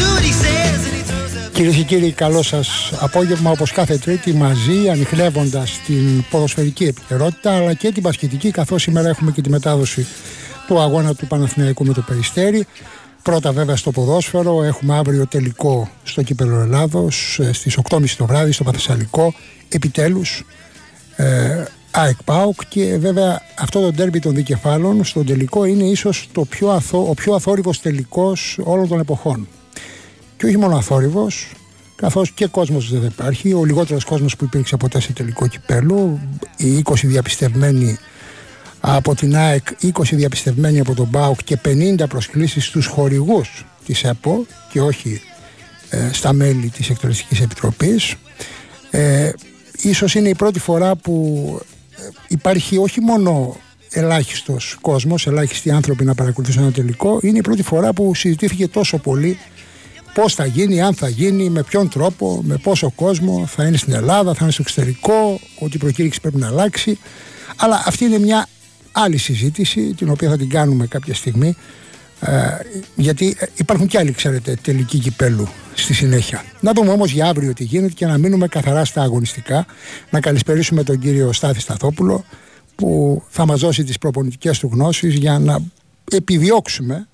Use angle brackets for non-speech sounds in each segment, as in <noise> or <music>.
do what he says, and he throws up. Κυρίες και κύριοι, καλό σας απόγευμα όπως κάθε Τρίτη μαζί, ανοιχνεύοντας την ποδοσφαιρική επικαιρότητα αλλά και την πασχετική, καθώς σήμερα έχουμε και τη μετάδοση του αγώνα του Παναθηναϊκού με το Περιστέρι. Πρώτα βέβαια στο ποδόσφαιρο, έχουμε αύριο τελικό στο κύπελο Ελλάδος ε, στις 8.30 το βράδυ στο Παθεσσαλικό, επιτέλους ε, ΑΕΚ ΠΑΟΚ. Και βέβαια αυτό το ντέρμπι των δικεφάλων στο τελικό είναι ίσως το πιο αθώ, ο πιο αθόρυβος τελικός όλων των εποχών. Και όχι μόνο αθόρυβος, καθώς και κόσμος δεν υπάρχει, ο λιγότερος κόσμος που υπήρξε ποτέ σε τελικό κυπέλο, οι 20 διαπιστευμένοι από την ΑΕΚ 20 διαπιστευμένοι από τον ΠΑΟΚ και 50 προσκλήσεις στους χορηγούς της ΕΠΟ και όχι ε, στα μέλη της Εκτελεστικής Επιτροπής. Ε, ίσως είναι η πρώτη φορά που ε, υπάρχει όχι μόνο ελάχιστος κόσμος, ελάχιστοι άνθρωποι να παρακολουθήσουν ένα τελικό, είναι η πρώτη φορά που συζητήθηκε τόσο πολύ πώς θα γίνει, αν θα γίνει, με ποιον τρόπο, με πόσο κόσμο, θα είναι στην Ελλάδα, θα είναι στο εξωτερικό, ότι η προκήρυξη πρέπει να αλλάξει. Αλλά αυτή είναι μια άλλη συζήτηση την οποία θα την κάνουμε κάποια στιγμή ε, γιατί υπάρχουν και άλλοι ξέρετε τελικοί κυπέλου στη συνέχεια. Να δούμε όμως για αύριο τι γίνεται και να μείνουμε καθαρά στα αγωνιστικά να καλησπερίσουμε τον κύριο Στάθη Σταθόπουλο που θα μας δώσει τις προπονητικές του γνώσεις για να επιδιώξουμε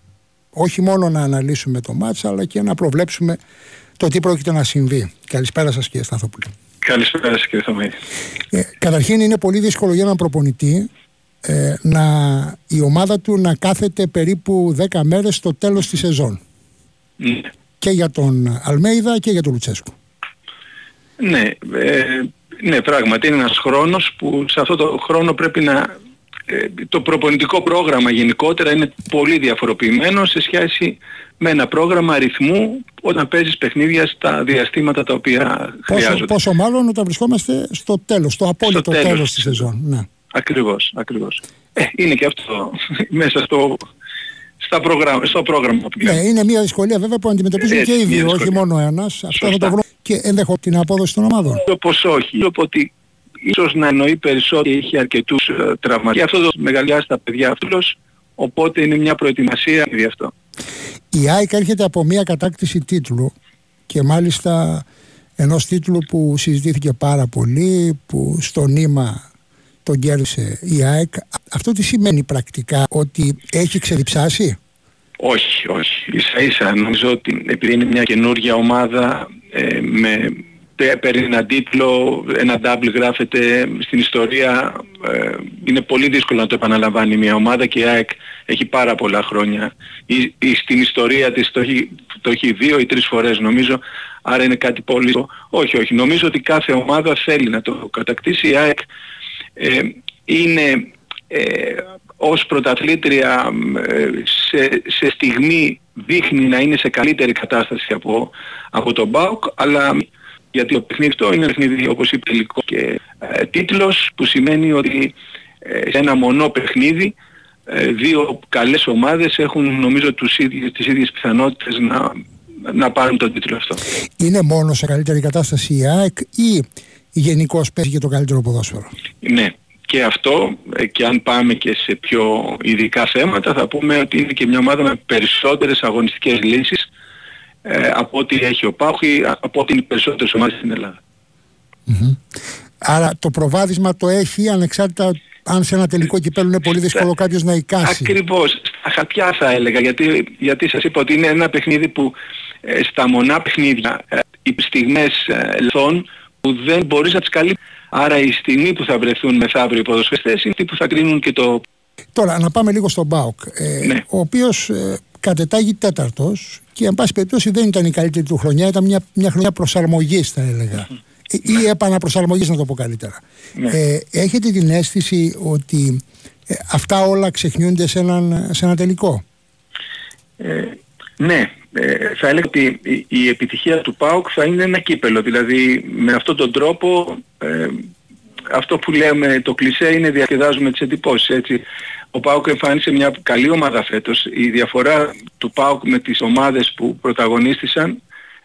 όχι μόνο να αναλύσουμε το μάτς αλλά και να προβλέψουμε το τι πρόκειται να συμβεί. Καλησπέρα σας κύριε Σταθόπουλο. Καλησπέρα σας κύριε Θωμίδη. Ε, καταρχήν είναι πολύ δύσκολο για έναν προπονητή ε, να, η ομάδα του να κάθεται περίπου 10 μέρες στο τέλος της σεζόν. Ναι. Και για τον Αλμέιδα και για τον Λουτσέσκου. Ναι, ε, ναι, πράγματι είναι ένας χρόνος που σε αυτό το χρόνο πρέπει να... ε, το προπονητικό πρόγραμμα γενικότερα είναι πολύ διαφοροποιημένο σε σχέση με ένα πρόγραμμα αριθμού όταν παίζεις παιχνίδια στα διαστήματα τα οποία Πόσο, χρειάζονται. πόσο μάλλον όταν βρισκόμαστε στο τέλος, στο απόλυτο τέλος τέλος, της της σεζόν. Ναι. Ακριβώς, ακριβώς. Ε, είναι και αυτό <laughs> μέσα στο, στα πρόγραμμα, στο πρόγραμμα που ναι, είναι μια δυσκολία βέβαια που αντιμετωπίζουν Έτσι, και οι μια δύο, όχι δυσκολία. μόνο ένας. Αυτό θα το Σωστά. βρω και ενδεχό την απόδοση των ομάδων. Όπως όχι. Λέω ότι ίσως να εννοεί περισσότερο είχε αρκετούς ε, τραυματίες. Αυτό το μεγαλιάζει τα παιδιά αυτούς, οπότε είναι μια προετοιμασία για αυτό. Η ΑΕΚ έρχεται από μια κατάκτηση τίτλου και μάλιστα ενός τίτλου που συζητήθηκε πάρα πολύ, που στο νήμα τον κέρδισε η ΑΕΚ. Αυτό τι σημαίνει πρακτικά, ότι έχει ξεδιψάσει; Όχι, όχι. Ίσα ίσα νομίζω ότι επειδή είναι μια καινούργια ομάδα ε, με πε- παίρνει έναν τίτλο, ένα double γράφεται στην ιστορία, ε, είναι πολύ δύσκολο να το επαναλαμβάνει μια ομάδα και η ΑΕΚ έχει πάρα πολλά χρόνια. Ή, ή στην ιστορία της το έχει, το έχει δύο ή τρεις φορές νομίζω, άρα είναι κάτι πολύ... Όχι, όχι. Νομίζω ότι κάθε ομάδα θέλει να το κατακτήσει. Η ΑΕΚ ε, είναι ε, ως πρωταθλήτρια ε, σε, σε στιγμή δείχνει να είναι σε καλύτερη κατάσταση από, από τον ΠΑΟΚ αλλά γιατί το παιχνίδι αυτό είναι παιχνίδι όπως είπε τελικό και ε, τίτλος που σημαίνει ότι ε, σε ένα μονό παιχνίδι ε, δύο καλές ομάδες έχουν νομίζω τους ίδιους, τις ίδιες πιθανότητες να, να πάρουν τον τίτλο αυτό. Είναι μόνο σε καλύτερη κατάσταση η ΑΕΚ ή γενικώς παίζει και το καλύτερο ποδόσφαιρο; Ναι, και αυτό ε, και αν πάμε και σε πιο ειδικά θέματα θα πούμε ότι είναι και μια ομάδα με περισσότερες αγωνιστικές λύσεις ε, από ό,τι έχει ο ΠΑΟΚ ή από ό,τι είναι οι περισσότερες ομάδες στην Ελλάδα. Άρα το προβάδισμα το έχει ανεξάρτητα αν σε ένα τελικό κυπέλο είναι πολύ δύσκολο κάποιος να εικάσει. Ακριβώς. Στα χαρτιά θα έλεγα γιατί, γιατί σας είπα ότι είναι ένα παιχνίδι που ε, στα μονά παιχνίδια ε, οι στιγμές ε, λθών που δεν μπορείς να τις καλύψεις. Άρα η στιγμή που θα βρεθούν μεθαύριο οι ποδοσφαιριστές είναι αυτοί που θα κρίνουν και το Τώρα να πάμε λίγο στον Μπάουκ, ε, Ναι. ο οποίος ε, κατετάγει τέταρτος και εν πάση περιπτώσει δεν ήταν η καλύτερη του χρονιά, ήταν μια, μια χρονιά προσαρμογής θα έλεγα. Ε, Ή επαναπροσαρμογής να το πω καλύτερα. Ναι. Ε, έχετε την αίσθηση ότι ε, αυτά όλα ξεχνιούνται σε, έναν, σε ένα τελικό; Ε, ναι, ε, θα έλεγα ότι η, η επιτυχία του ΠΑΟΚ θα είναι ένα κύπελο. Δηλαδή με αυτόν τον τρόπο ε, αυτό που λέμε το κλισέ είναι διασκεδάζουμε τις εντυπώσεις. Έτσι. Ο ΠΑΟΚ εμφάνισε μια καλή ομάδα φέτος. Η διαφορά του ΠΑΟΚ με τις ομάδες που πρωταγωνίστησαν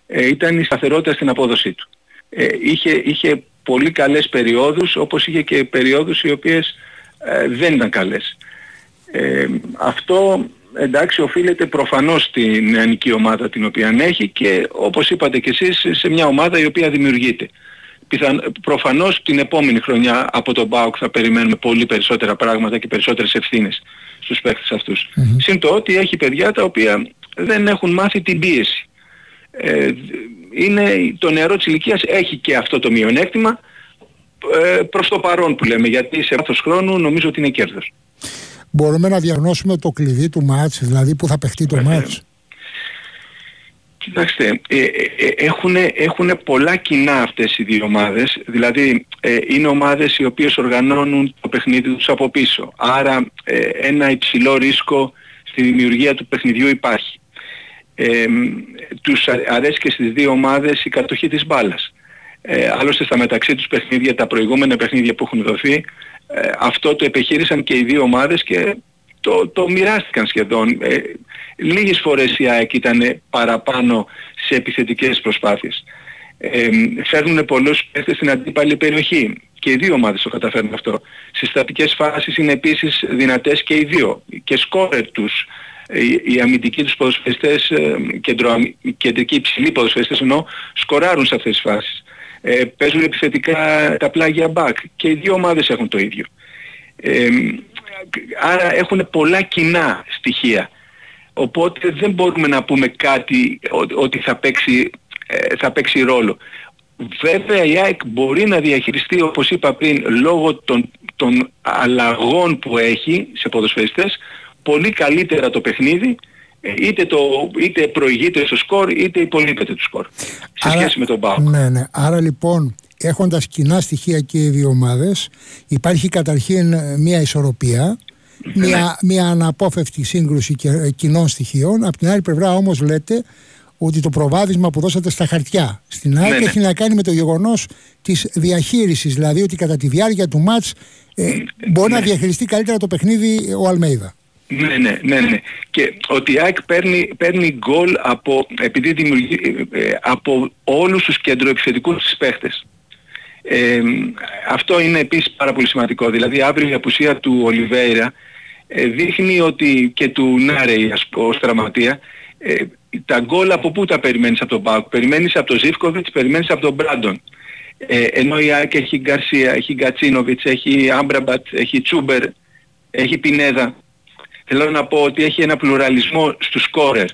ε, ήταν η σταθερότητα στην απόδοσή του. Ε, είχε, είχε πολύ καλές περιόδους όπως είχε και περιόδους οι οποίες ε, δεν ήταν καλές. Ε, αυτό εντάξει οφείλεται προφανώς στην νεανική ομάδα την οποία έχει και όπως είπατε και εσείς σε μια ομάδα η οποία δημιουργείται. Πιθαν, προφανώς την επόμενη χρονιά από τον ΠΑΟΚ θα περιμένουμε πολύ περισσότερα πράγματα και περισσότερες ευθύνες στους παίκτες αυτούς. Συν το ότι έχει παιδιά τα οποία δεν έχουν μάθει την πίεση. Ε, είναι, το νεαρό της ηλικίας έχει και αυτό το μειονέκτημα ε, προς το παρόν που λέμε γιατί σε βάθος χρόνου νομίζω ότι είναι κέρδος. Μπορούμε να διαγνώσουμε το κλειδί του μάτς, δηλαδή που θα παιχτεί το μάτς; Κοιτάξτε, ε, έχουν, έχουν πολλά κοινά αυτές οι δύο ομάδες, δηλαδή ε, είναι ομάδες οι οποίες οργανώνουν το παιχνίδι τους από πίσω. Άρα ε, ένα υψηλό ρίσκο στη δημιουργία του παιχνιδιού υπάρχει. Ε, τους αρέσει και στις δύο ομάδες η κατοχή της μπάλας. Ε, άλλωστε στα μεταξύ τους παιχνίδια, τα προηγούμενα παιχνίδια που έχουν δοθεί, ε, αυτό το επιχείρησαν και οι δύο ομάδες και το, το μοιράστηκαν σχεδόν. Ε, λίγες φορές η ΑΕΚ ήταν παραπάνω σε επιθετικές προσπάθειες. Ε, φέρνουν πολλούς παίχτες στην αντίπαλη περιοχή και οι δύο ομάδες το καταφέρνουν αυτό. Στις στατικές φάσεις είναι επίσης δυνατές και οι δύο και σκόρερ τους οι, οι αμυντικοί τους ποδοσφαιριστές, ε, κεντρο, κεντρικοί υψηλοί ποδοσφαιριστές ενώ σκοράρουν σε αυτές τις φάσεις. Ε, παίζουν επιθετικά τα πλάγια μπακ και οι δύο ομάδες έχουν το ίδιο. Ε, άρα έχουν πολλά κοινά στοιχεία. Οπότε δεν μπορούμε να πούμε κάτι ότι θα παίξει, ε, θα παίξει ρόλο. Βέβαια η ΑΕΚ μπορεί να διαχειριστεί όπως είπα πριν λόγω των, των αλλαγών που έχει σε ποδοσφαιριστές πολύ καλύτερα το παιχνίδι ε, είτε, το, είτε προηγείται στο σκορ είτε υπολείπεται του σκορ σε Άρα, σχέση με τον ΠΑΟΚ. Ναι, ναι. Άρα λοιπόν έχοντας κοινά στοιχεία και οι δύο ομάδες υπάρχει καταρχήν μια ισορροπία μια, μια αναπόφευκτη σύγκρουση και, ε, κοινών στοιχείων απ' την άλλη πλευρά όμως λέτε ότι το προβάδισμα που δώσατε στα χαρτιά στην ΑΕΚ Ναι, ναι. έχει να κάνει με το γεγονός της διαχείρισης δηλαδή ότι κατά τη διάρκεια του μάτς ε, μπορεί να διαχειριστεί καλύτερα το παιχνίδι ο Αλμέιδα. Ναι, ναι, ναι, ναι. Και ότι η ΑΕΚ παίρνει, παίρνει γκολ από, επειδή δημιουργεί, ε, από όλους τους κεντροεπιθετικούς της παίχτες. Ε, αυτό είναι επίσης πάρα πολύ σημαντικό. Δηλαδή αύριο η απουσία του Ολιβέηρα ε, δείχνει ότι και του Νάρεϊ ας πω, ως τραυματία ε, τα γκολ από πού τα περιμένεις από τον Πάουκ. Περιμένεις από τον Ζίβκοβιτς, περιμένεις από τον Μπράντον. Ε, ενώ η ΑΕΚ έχει Γκαρσία, έχει Γκατσίνοβιτς, έχει Άμπραμπατ, έχει Τσούμπερ, έχει Πινέδα. Θέλω να πω ότι έχει ένα πλουραλισμό στους σκόρερ.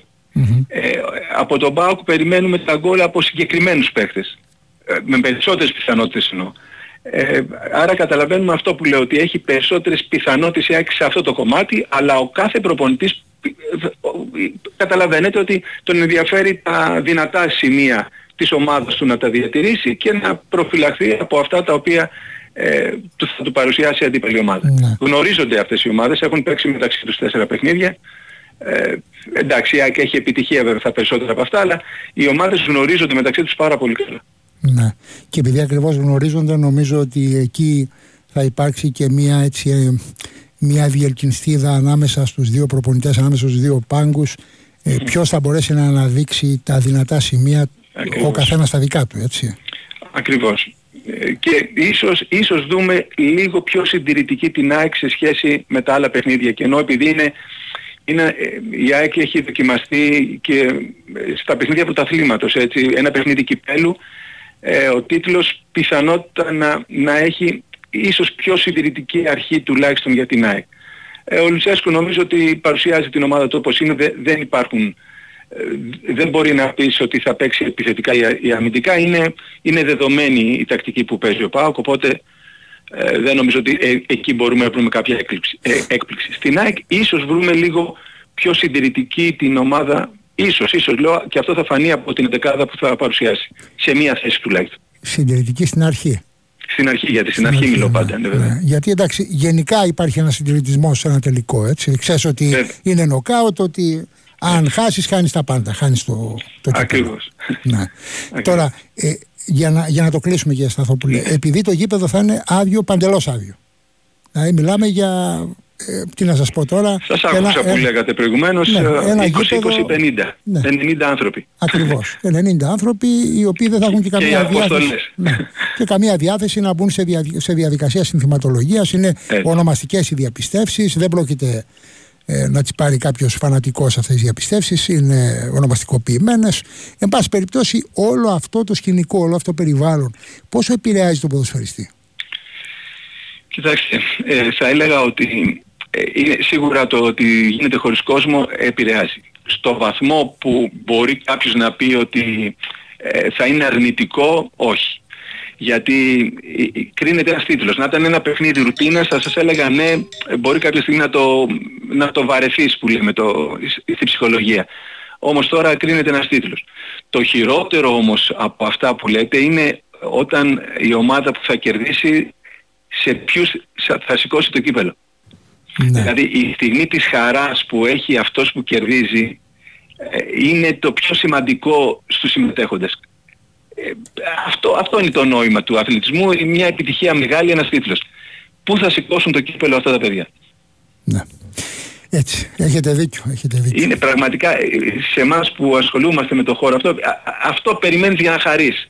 Ε, από τον ΠΑΟΚ περιμένουμε τα γκολ από συγκεκριμένους παίχτες. Ε, με περισσότερες πιθανότητες εννοώ. Ε, άρα καταλαβαίνουμε αυτό που λέω ότι έχει περισσότερες πιθανότητες η ΑΕΚ σε αυτό το κομμάτι αλλά ο κάθε προπονητής ε, καταλαβαίνετε ότι τον ενδιαφέρει τα δυνατά σημεία της ομάδας του να τα διατηρήσει και να προφυλαχθεί από αυτά τα οποία ε, του- θα του παρουσιάσει η αντίπαλη ομάδα. Ναι. Γνωρίζονται αυτές οι ομάδες, έχουν παίξει μεταξύ τους τέσσερα παιχνίδια. Ε, εντάξει, η ΑΕΚ έχει επιτυχία βέβαια στα περισσότερα από αυτά, αλλά οι ομάδες γνωρίζονται μεταξύ τους πάρα πολύ καλά. Ναι. Και επειδή ακριβώς γνωρίζονται νομίζω ότι εκεί θα υπάρξει και μια έτσι ε, μια διελκυνστίδα ανάμεσα στους δύο προπονητές, ανάμεσα στους δύο πάγκους ε, ποιος θα μπορέσει να αναδείξει τα δυνατά σημεία Ακριβώς. ο καθένας στα δικά του, έτσι. Ακριβώς. Ε, Και ίσως, ίσως δούμε λίγο πιο συντηρητική την ΑΕΚ σε σχέση με τα άλλα παιχνίδια. Και ενώ επειδή είναι, είναι, ε, η ΑΕΚ έχει δοκιμαστεί και ε, στα παιχνίδια πρωταθλήματος, έτσι, ένα παιχνίδι κυπέλου, ε, ο τίτλος πιθανότητα να, να έχει ίσως πιο συντηρητική αρχή τουλάχιστον για την ΑΕΚ. Ε, ο Λουτσέσκου νομίζω ότι παρουσιάζει την ομάδα του όπως είναι, Δε- δεν υπάρχουν ε, δεν μπορεί να πεις ότι θα παίξει επιθετικά ή, ή αμυντικά. Είναι, είναι δεδομένη η τακτική που παίζει ο ΠΑΟΚ, οπότε ε, δεν νομίζω ότι ε, εκεί μπορούμε να βρούμε κάποια έκπληξη. Ε, έκπληξη. Στην ΑΕΚ ίσως βρούμε λίγο πιο συντηρητική την ομάδα, ίσως, ίσως λέω, και αυτό θα φανεί από την δεκάδα που θα παρουσιάσει. Σε μία θέση τουλάχιστον. Συντηρητική στην αρχή. Στην αρχή, γιατί στην, αρχή, μιλώ πάντα. Ναι, ναι, Γιατί εντάξει, γενικά υπάρχει ένας συντηρητισμός σε ένα τελικό. Έτσι. Ξέρεις ότι είναι νοκάουτ, ότι αν χάσεις, χάνεις τα πάντα. Χάνεις το, το Ακριβώς. Ναι. Τώρα, ε, για, να, για να το κλείσουμε, κύριε Σταθόπουλε, ναι. επειδή το γήπεδο θα είναι άδειο, παντελώς άδειο. Δηλαδή, μιλάμε για. Ε, τι να σας πω τώρα. Σας άκουσα που λέγατε προηγουμένως, ναι, 20-20-50, ναι. 90 άνθρωποι. Ακριβώς, <laughs> 90 άνθρωποι οι οποίοι δεν θα έχουν και καμία και διάθεση. Ναι, και καμία διάθεση να μπουν σε, δια, σε διαδικασία συνθηματολογίας, είναι Έτσι. ονομαστικές οι διαπιστεύσεις, δεν πρόκειται ε, να τις πάρει κάποιος φανατικός αυτές τις διαπιστεύσεις, είναι ονομαστικοποιημένες. Εν πάση περιπτώσει, όλο αυτό το σκηνικό, όλο αυτό το περιβάλλον, πόσο επηρεάζει τον ποδοσφαιριστή; Κοιτάξτε, ε, θα έλεγα ότι ε, είναι σίγουρα το ότι γίνεται χωρίς κόσμο επηρεάζει. Στο βαθμό που μπορεί κάποιος να πει ότι ε, θα είναι αρνητικό, όχι γιατί κρίνεται ένας τίτλος. Να ήταν ένα παιχνίδι ρουτίνας θα σας έλεγα ναι, μπορεί κάποια στιγμή να το, να το βαρεθείς που λέμε το, στη ψυχολογία. Όμως τώρα κρίνεται ένας τίτλος. Το χειρότερο όμως από αυτά που λέτε είναι όταν η ομάδα που θα κερδίσει σε ποιους θα σηκώσει το κύπελο. Ναι. Δηλαδή η στιγμή της χαράς που έχει αυτός που κερδίζει ε, είναι το πιο σημαντικό στους συμμετέχοντες. Ε, αυτό, αυτό είναι το νόημα του αθλητισμού, μια επιτυχία μεγάλη, ένας τίτλος. Πού θα σηκώσουν το κύπελο αυτά τα παιδιά; Ναι. Έτσι, έχετε δίκιο, έχετε δίκιο. Είναι πραγματικά ε, σε εμάς που ασχολούμαστε με το χώρο αυτό, αυτό περιμένεις για να χαρείς.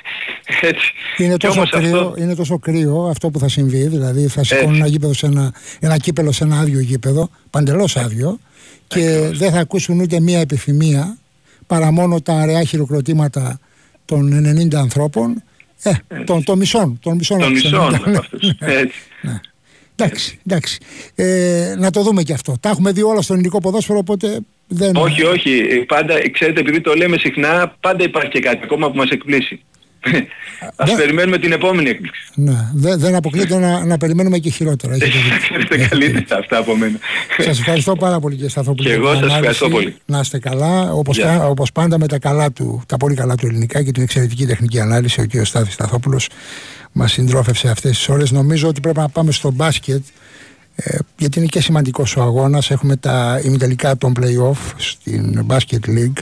<laughs> Έτσι. Είναι, τόσο κρύο, αυτό... είναι τόσο κρύο αυτό που θα συμβεί, δηλαδή θα σηκώνουν ένα, γήπεδο σε ένα, ένα κύπελο σε ένα άδειο γήπεδο, παντελώς άδειο, και δεν θα ακούσουν ούτε μία επιθυμία παρά μόνο τα αραιά χειροκροτήματα των 90 ανθρώπων, ε, των, των μισών. Των μισών, των μισών από αυτούς. Ναι. Έτσι. Ναι. Εντάξει, εντάξει. Ε, να το δούμε και αυτό. Τα έχουμε δει όλα στο ελληνικό ποδόσφαιρο, οπότε δεν... Όχι, όχι. Πάντα, ξέρετε, επειδή το λέμε συχνά, πάντα υπάρχει και κάτι ακόμα που μας εκπλήσει. Ας περιμένουμε την επόμενη έκπληξη. Ναι, δεν, δεν αποκλείεται να, να περιμένουμε και χειρότερα. Έχετε <laughs> καλύτερα αυτά από μένα. Σας ευχαριστώ πάρα πολύ κύριε Σταθόπουλο. Και εγώ σας ευχαριστώ πολύ. Να είστε καλά, όπως, yeah. όπως πάντα με τα, καλά του, τα πολύ καλά του ελληνικά και την εξαιρετική τεχνική ανάλυση. Ο κύριος Στάθης Σταθόπουλος μας συντρόφευσε αυτές τις ώρες. Νομίζω ότι πρέπει να πάμε στο μπάσκετ. Ε, γιατί είναι και σημαντικός ο αγώνας. Έχουμε τα ημιτελικά των play-off στην Basket League.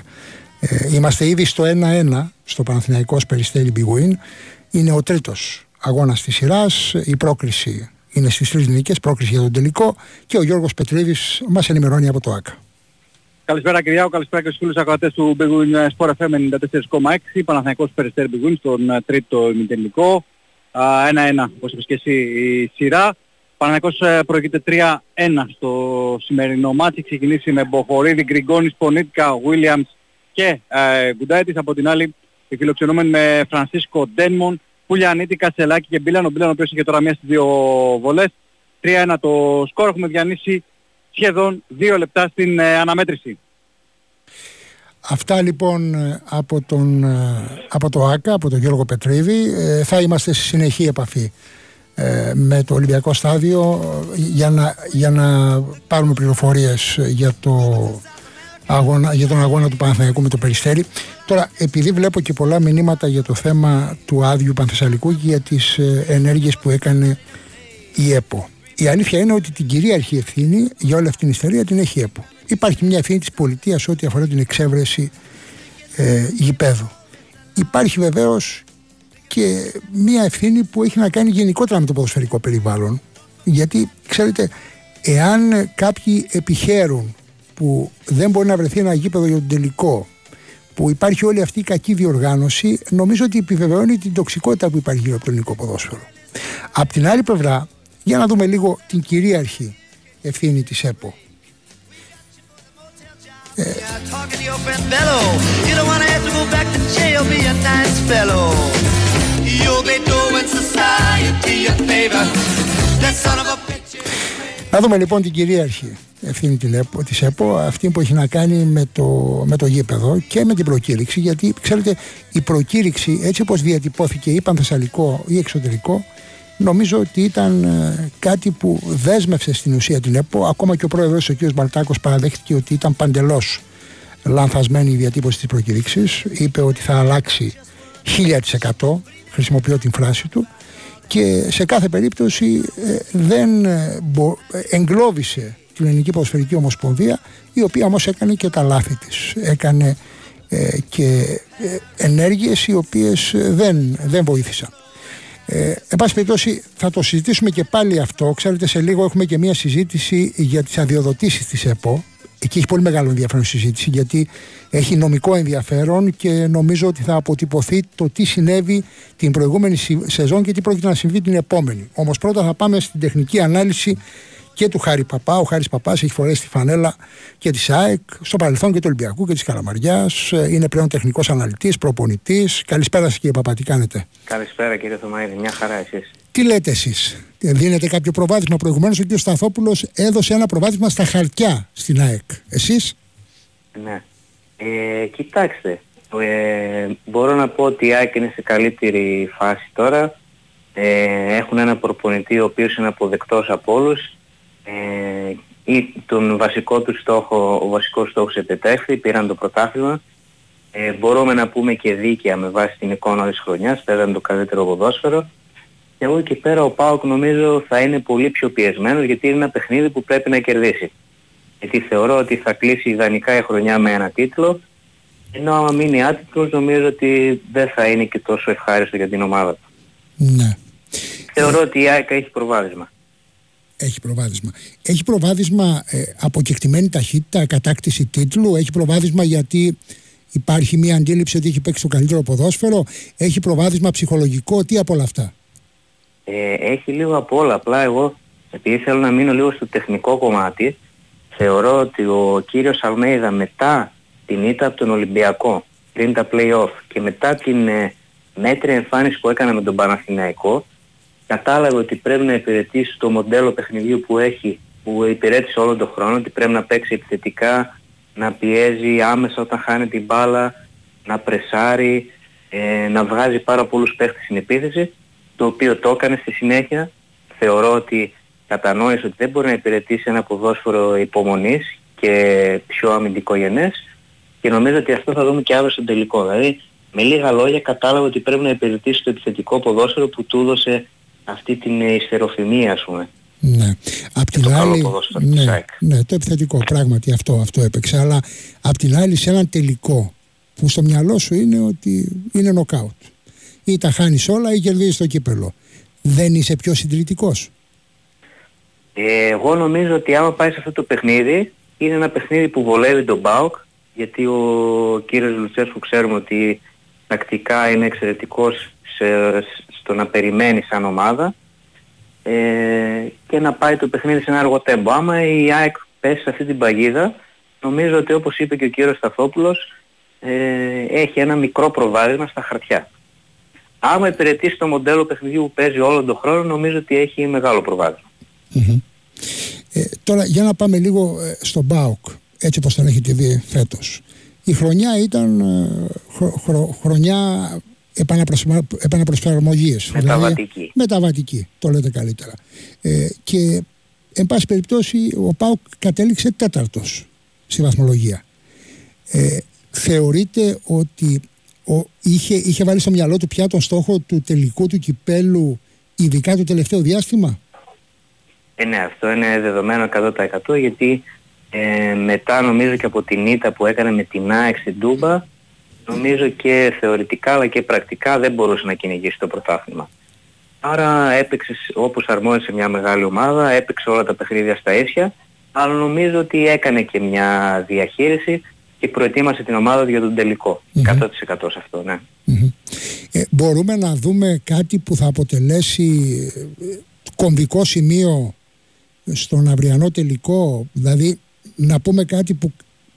Ε, είμαστε ήδη στο 1-1 στο Παναθηναϊκός Περιστέρι Big Είναι ο τρίτος αγώνας της σειράς. Η πρόκριση είναι στις τρεις νίκες, πρόκριση για τον τελικό και ο Γιώργος Πετρίδης μας ενημερώνει από το ΑΚΑ. Καλησπέρα κυρία, καλησπέρα και στους φίλους ακροατές του Big Win Sport FM 94,6. Παναθηναϊκός Περιστέρι Big στον ε, τρίτο ημιτελικό. 1-1 όπως είπες και εσύ η σειρά. Παναθηναϊκός ε, προηγείται 3-1 στο σημερινό μάτι. Ξεκινήσει με Μποχορίδη, Γκριγκόνης, Πονίτικα, Williams και ε, Γκουντάιτης. Από την άλλη οι φιλοξενούμενοι με Φρανσίσκο Ντένμον, Πουλιανίτη, Κασελάκη και Μπίλαν. Ο Μπίλαν ο οποίος είχε τώρα μία στις δύο βολές. 3-1 το σκορ. Έχουμε διανύσει σχεδόν δύο λεπτά στην ε, αναμέτρηση. Αυτά λοιπόν από, τον, ε, από το ΆΚΑ, από τον Γιώργο Πετρίδη. Ε, θα είμαστε σε συνεχή επαφή ε, με το Ολυμπιακό Στάδιο για να, για να πάρουμε πληροφορίες για το αγώνα, για τον αγώνα του Παναθηναϊκού με το Περιστέρι. Τώρα, επειδή βλέπω και πολλά μηνύματα για το θέμα του άδειου Πανθεσσαλικού και για τις ε, ενέργειες που έκανε η ΕΠΟ. Η αλήθεια είναι ότι την κυρίαρχη ευθύνη για όλη αυτή την ιστορία την έχει η ΕΠΟ. Υπάρχει μια ευθύνη της πολιτείας ό,τι αφορά την εξέβρεση ε, γηπέδου. Υπάρχει βεβαίως και μια ευθύνη που έχει να κάνει γενικότερα με το ποδοσφαιρικό περιβάλλον. Γιατί, ξέρετε, εάν κάποιοι επιχαίρουν που δεν μπορεί να βρεθεί ένα γήπεδο για τον τελικό, που υπάρχει όλη αυτή η κακή διοργάνωση, νομίζω ότι επιβεβαιώνει την τοξικότητα που υπάρχει γύρω από το ελληνικό ποδόσφαιρο. Απ' την άλλη πλευρά, για να δούμε λίγο την κυρίαρχη ευθύνη της ΕΠΟ. Ε, να δούμε λοιπόν την κυρίαρχη ευθύνη της ΕΠΟ, αυτή που έχει να κάνει με το, με το γήπεδο και με την προκήρυξη, γιατί ξέρετε η προκήρυξη έτσι όπως διατυπώθηκε ή πανθεσσαλικό ή εξωτερικό νομίζω ότι ήταν ε, κάτι που δέσμευσε στην ουσία την ΕΠΟ. Ακόμα και ο πρόεδρος ο κ. Μπαλτάκος παραδέχτηκε ότι ήταν παντελώς λανθασμένη η διατύπωση της προκηρύξης. Είπε ότι θα αλλάξει 1000% χρησιμοποιώ την φράση του και σε κάθε περίπτωση ε, δεν ε, εγκλώβησε την Ελληνική Ποδοσφαιρική Ομοσπονδία η οποία όμως έκανε και τα λάθη της. Έκανε και ενέργειες οι οποίες δεν, δεν βοήθησαν. Ε, εν πάση περιπτώσει θα το συζητήσουμε και πάλι αυτό. Ξέρετε σε λίγο έχουμε και μια συζήτηση για τις αδειοδοτήσεις της ΕΠΟ. Εκεί έχει πολύ μεγάλο ενδιαφέρον συζήτηση γιατί έχει νομικό ενδιαφέρον και νομίζω ότι θα αποτυπωθεί το τι συνέβη την προηγούμενη σεζόν και τι πρόκειται να συμβεί την επόμενη. Όμως πρώτα θα πάμε στην τεχνική ανάλυση και του Χάρη Παπά. Ο Χάρης Παπάς έχει φορέσει τη φανέλα και της ΑΕΚ, στο παρελθόν και του Ολυμπιακού και της Καλαμαριάς. Είναι πλέον τεχνικός αναλυτής, προπονητής. Καλησπέρα σας κύριε Παπά, τι κάνετε; Καλησπέρα κύριε Θωμαίδη, μια χαρά εσείς. Τι λέτε εσείς, Δίνετε κάποιο προβάδισμα. Προηγουμένως ο κ. Σταθόπουλος έδωσε ένα προβάδισμα στα χαρτιά στην ΑΕΚ. Εσείς; Ναι. Ε, κοιτάξτε, ε, μπορώ να πω ότι η ΑΕΚ είναι σε καλύτερη φάση τώρα. Ε, έχουν ένα προπονητή ο οποίος είναι αποδεκτός από όλους ε, ή τον βασικό του στόχο, ο βασικός στόχος επιτεύχθη, πήραν το πρωτάθλημα. Ε, μπορούμε να πούμε και δίκαια με βάση την εικόνα της χρονιάς, παίρνουν το καλύτερο ποδόσφαιρο. Και εγώ εκεί πέρα ο Πάοκ νομίζω θα είναι πολύ πιο πιεσμένος γιατί είναι ένα παιχνίδι που πρέπει να κερδίσει. Γιατί θεωρώ ότι θα κλείσει ιδανικά η χρονιά με ένα τίτλο, ενώ άμα μείνει άτυπος νομίζω ότι δεν θα είναι και τόσο ευχάριστο για την ομάδα του. Ναι. Θεωρώ ότι η ΑΕΚ έχει προβάδισμα. Έχει προβάδισμα. Έχει προβάδισμα ε, από κεκτημένη ταχύτητα, κατάκτηση τίτλου. Έχει προβάδισμα γιατί υπάρχει μια αντίληψη ότι έχει παίξει το καλύτερο ποδόσφαιρο. Έχει προβάδισμα ψυχολογικό. Τι από όλα αυτά; Ε, έχει λίγο από όλα. Απλά εγώ, επειδή θέλω να μείνω λίγο στο τεχνικό κομμάτι, θεωρώ ότι ο κύριος Αλμέιδα μετά την ήττα από τον Ολυμπιακό, πριν τα play-off και μετά την ε, μέτρια εμφάνιση που έκανα με τον Παναθηναϊκό, κατάλαβε ότι πρέπει να υπηρετήσει το μοντέλο παιχνιδιού που έχει, που υπηρέτησε όλο τον χρόνο, ότι πρέπει να παίξει επιθετικά, να πιέζει άμεσα όταν χάνει την μπάλα, να πρεσάρει, ε, να βγάζει πάρα πολλούς παίχτες στην επίθεση, το οποίο το έκανε στη συνέχεια. Θεωρώ ότι κατανόησε ότι δεν μπορεί να υπηρετήσει ένα ποδόσφαιρο υπομονής και πιο αμυντικογενές και νομίζω ότι αυτό θα δούμε και αύριο στο τελικό. Δηλαδή, με λίγα λόγια κατάλαβε ότι πρέπει να υπηρετήσει το επιθετικό ποδόσφαιρο που του έδωσε αυτή την ιστεροφημία ας πούμε. Ναι. Απ' την άλλη, ναι, ναι, το επιθετικό πράγματι αυτό, αυτό έπαιξε. Αλλά απ' την άλλη σε έναν τελικό που στο μυαλό σου είναι ότι είναι νοκάουτ. Ή τα χάνεις όλα ή κερδίζεις το κύπελο. Δεν είσαι πιο συντηρητικός. Ε, εγώ νομίζω ότι άμα πάει σε αυτό το παιχνίδι είναι ένα παιχνίδι που βολεύει τον ΠΑΟΚ γιατί ο κύριος Λουτσέσκου ξέρουμε ότι τακτικά είναι εξαιρετικός σε, στο να περιμένει σαν ομάδα ε, και να πάει το παιχνίδι σε ένα αργό τέμπο. Άμα η ΑΕΚ πέσει σε αυτή την παγίδα, νομίζω ότι όπως είπε και ο κύριος Σταθόπουλος, ε, έχει ένα μικρό προβάδισμα στα χαρτιά. Άμα υπηρετήσει το μοντέλο παιχνιδιού που παίζει όλο τον χρόνο, νομίζω ότι έχει μεγάλο Ε, τώρα για να πάμε λίγο ε, στον ΠΑΟΚ, έτσι όπως τον έχετε δει φέτος. Η χρονιά ήταν ε, χρονιά επαναπροσαρμογής. Δηλαδή μεταβατική. μεταβατική, το λέτε καλύτερα. Ε, και εν πάση περιπτώσει ο Πάουκ κατέληξε τέταρτος στη βαθμολογία. Ε, θεωρείτε ότι ο, είχε, είχε βάλει στο μυαλό του πια τον στόχο του τελικού του κυπέλου ειδικά το τελευταίο διάστημα; Ε, ναι, αυτό είναι δεδομένο 100% γιατί ε, μετά νομίζω και από την ήττα που έκανε με την ΑΕΚ στην Τούμπα νομίζω και θεωρητικά αλλά και πρακτικά δεν μπορούσε να κυνηγήσει το πρωτάθλημα. Άρα έπαιξε όπως αρμόδισε μια μεγάλη ομάδα, έπαιξε όλα τα παιχνίδια στα ίσια, αλλά νομίζω ότι έκανε και μια διαχείριση και προετοίμασε την ομάδα για τον τελικό. 100% σε αυτό, ναι. Ε, μπορούμε να δούμε κάτι που θα αποτελέσει ε, κομβικό σημείο στον αυριανό τελικό, δηλαδή να πούμε κάτι που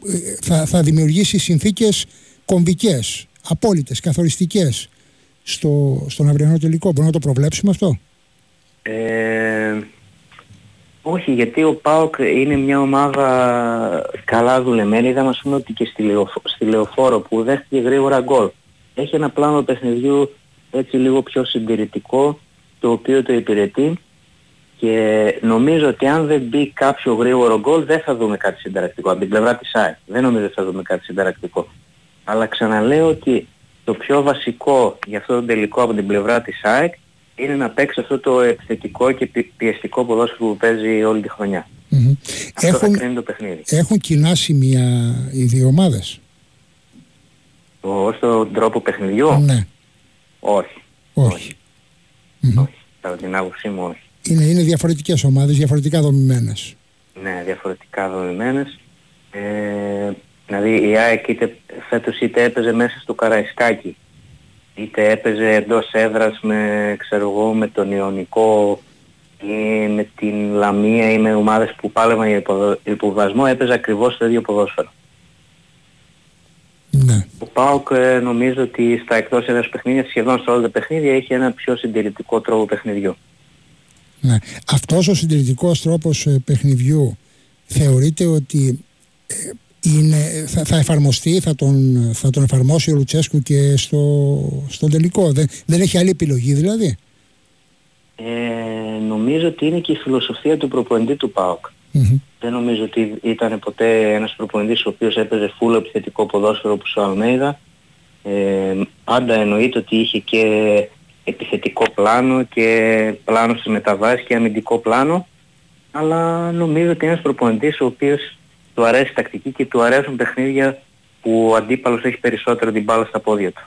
ε, θα, θα δημιουργήσει συνθήκες κομβικές, απόλυτες, καθοριστικές στο, στον αυριανό τελικό; Μπορούμε να το προβλέψουμε αυτό; Ε, όχι, γιατί ο ΠΑΟΚ είναι μια ομάδα καλά δουλεμένη. Είδαμε ας πούμε ότι και στη, στη Λεωφόρο που δέχτηκε γρήγορα γκολ. Έχει ένα πλάνο παιχνιδιού έτσι λίγο πιο συντηρητικό το οποίο το υπηρετεί και νομίζω ότι αν δεν μπει κάποιο γρήγορο γκολ δεν θα δούμε κάτι συνταρακτικό. Από την πλευρά της ΑΕΚ δεν νομίζω ότι θα δούμε κάτι συνταρακτικό. Αλλά ξαναλέω ότι το πιο βασικό για αυτό το τελικό από την πλευρά της ΑΕΚ είναι να παίξει αυτό το επιθετικό και πιεστικό ποδόσφαιρο που παίζει όλη τη χρονιά. Mm-hmm. Αυτό έχουν, θα κρίνει το παιχνίδι. Έχουν κοινά σημεία οι δύο ομάδες; Ως τον τρόπο παιχνιδιού; Ναι. Όχι. Όχι. Όχι. Mm-hmm. όχι. Κατά την άποψή μου όχι. Είναι, είναι διαφορετικές ομάδες, διαφορετικά δομημένες. Ναι, διαφορετικά δομημένες. Ε, δηλαδή η ΑΕΚ είτε, φέτος είτε έπαιζε μέσα στο Καραϊσκάκι είτε έπαιζε εντός έδρας με, ξέρω εγώ, με τον Ιωνικό ή με την Λαμία ή με ομάδες που πάλευαν για υποβασμό έπαιζε ακριβώς το ίδιο ποδόσφαιρο. Ναι. Ο ΠΑΟΚ ε, νομίζω ότι στα εκτός έδρας παιχνίδια, σχεδόν σε όλα τα παιχνίδια, έχει ένα πιο συντηρητικό τρόπο παιχνιδιού. Ναι. Αυτός ο συντηρητικός τρόπος ε, παιχνιδιού θεωρείται ότι ε, είναι, θα, θα εφαρμοστεί, θα τον, θα τον εφαρμόσει ο Λουτσέσκου και στο, στον τελικό. Δεν, δεν έχει άλλη επιλογή δηλαδή. Ε, νομίζω ότι είναι και η φιλοσοφία του προπονητή του ΠΑΟΚ. Δεν νομίζω ότι ήταν ποτέ ένας προπονητής ο οποίος έπαιζε φούλο επιθετικό ποδόσφαιρο όπως ο Αλμέιδα. Ε, πάντα εννοείται ότι είχε και επιθετικό πλάνο και πλάνο στις μεταβάσεις και αμυντικό πλάνο. Αλλά νομίζω ότι είναι ένας προπονητής ο οποίος του αρέσει η τακτική και του αρέσουν παιχνίδια που ο αντίπαλος έχει περισσότερο την μπάλα στα πόδια του.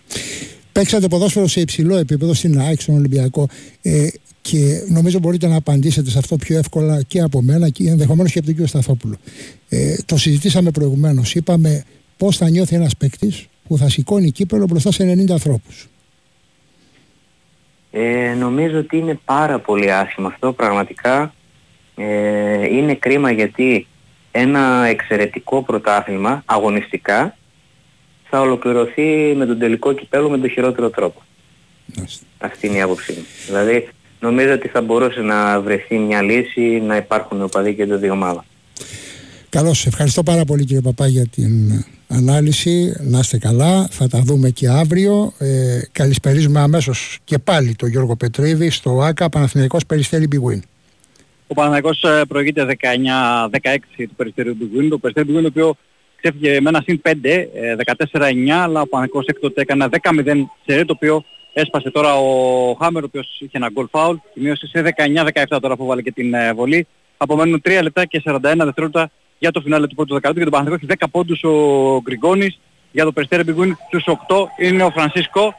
Παίξατε ποδόσφαιρο σε υψηλό επίπεδο στην ΑΕΚ, στον Ολυμπιακό. Ε, και νομίζω μπορείτε να απαντήσετε σε αυτό πιο εύκολα και από μένα και ενδεχομένως και από τον κύριο Σταθόπουλο. Ε, το συζητήσαμε προηγουμένως. Είπαμε πώς θα νιώθει ένας παίκτης που θα σηκώνει κύπελο μπροστά σε 90 ανθρώπους. Ε, νομίζω ότι είναι πάρα πολύ άσχημο αυτό πραγματικά. Ε, είναι κρίμα γιατί ένα εξαιρετικό πρωτάθλημα αγωνιστικά θα ολοκληρωθεί με τον τελικό κυπέλο με τον χειρότερο τρόπο. Αυτή είναι η άποψή μου. Δηλαδή νομίζω ότι θα μπορούσε να βρεθεί μια λύση να υπάρχουν οπαδοί και το δύο ομάδα. Καλώς, ευχαριστώ πάρα πολύ κύριε Παπά για την ανάλυση. Να είστε καλά, θα τα δούμε και αύριο. Ε, καλησπερίζουμε αμέσως και πάλι τον Γιώργο Πετρίδη στο ΆΚΑ Παναθηναϊκός Περιστέρη Big Win. Ο Παναθηναϊκός ε, προηγείται 19-16 του Περιστέριου Big Win. Το Περιστέριο Big Win το οποίο ξέφυγε με ένα συν 5, 14-9, αλλά ο Παναθηναϊκός έκτοτε έκανε 10-0 σε το οποίο έσπασε τώρα ο Χάμερ, ο οποίος είχε ένα goal foul, και μείωσε σε 19-17 τώρα που βάλε και την ε, βολή. Απομένουν 3 λεπτά και 41 δευτερόλεπτα για το φινάλε του πρώτου δεκαλέπτου και τον Παναθηναϊκός έχει 10 πόντους ο Γκριγκόνης. Για το Περιστέρι Μπιγκούν στους 8 είναι ο Φρανσίσκο.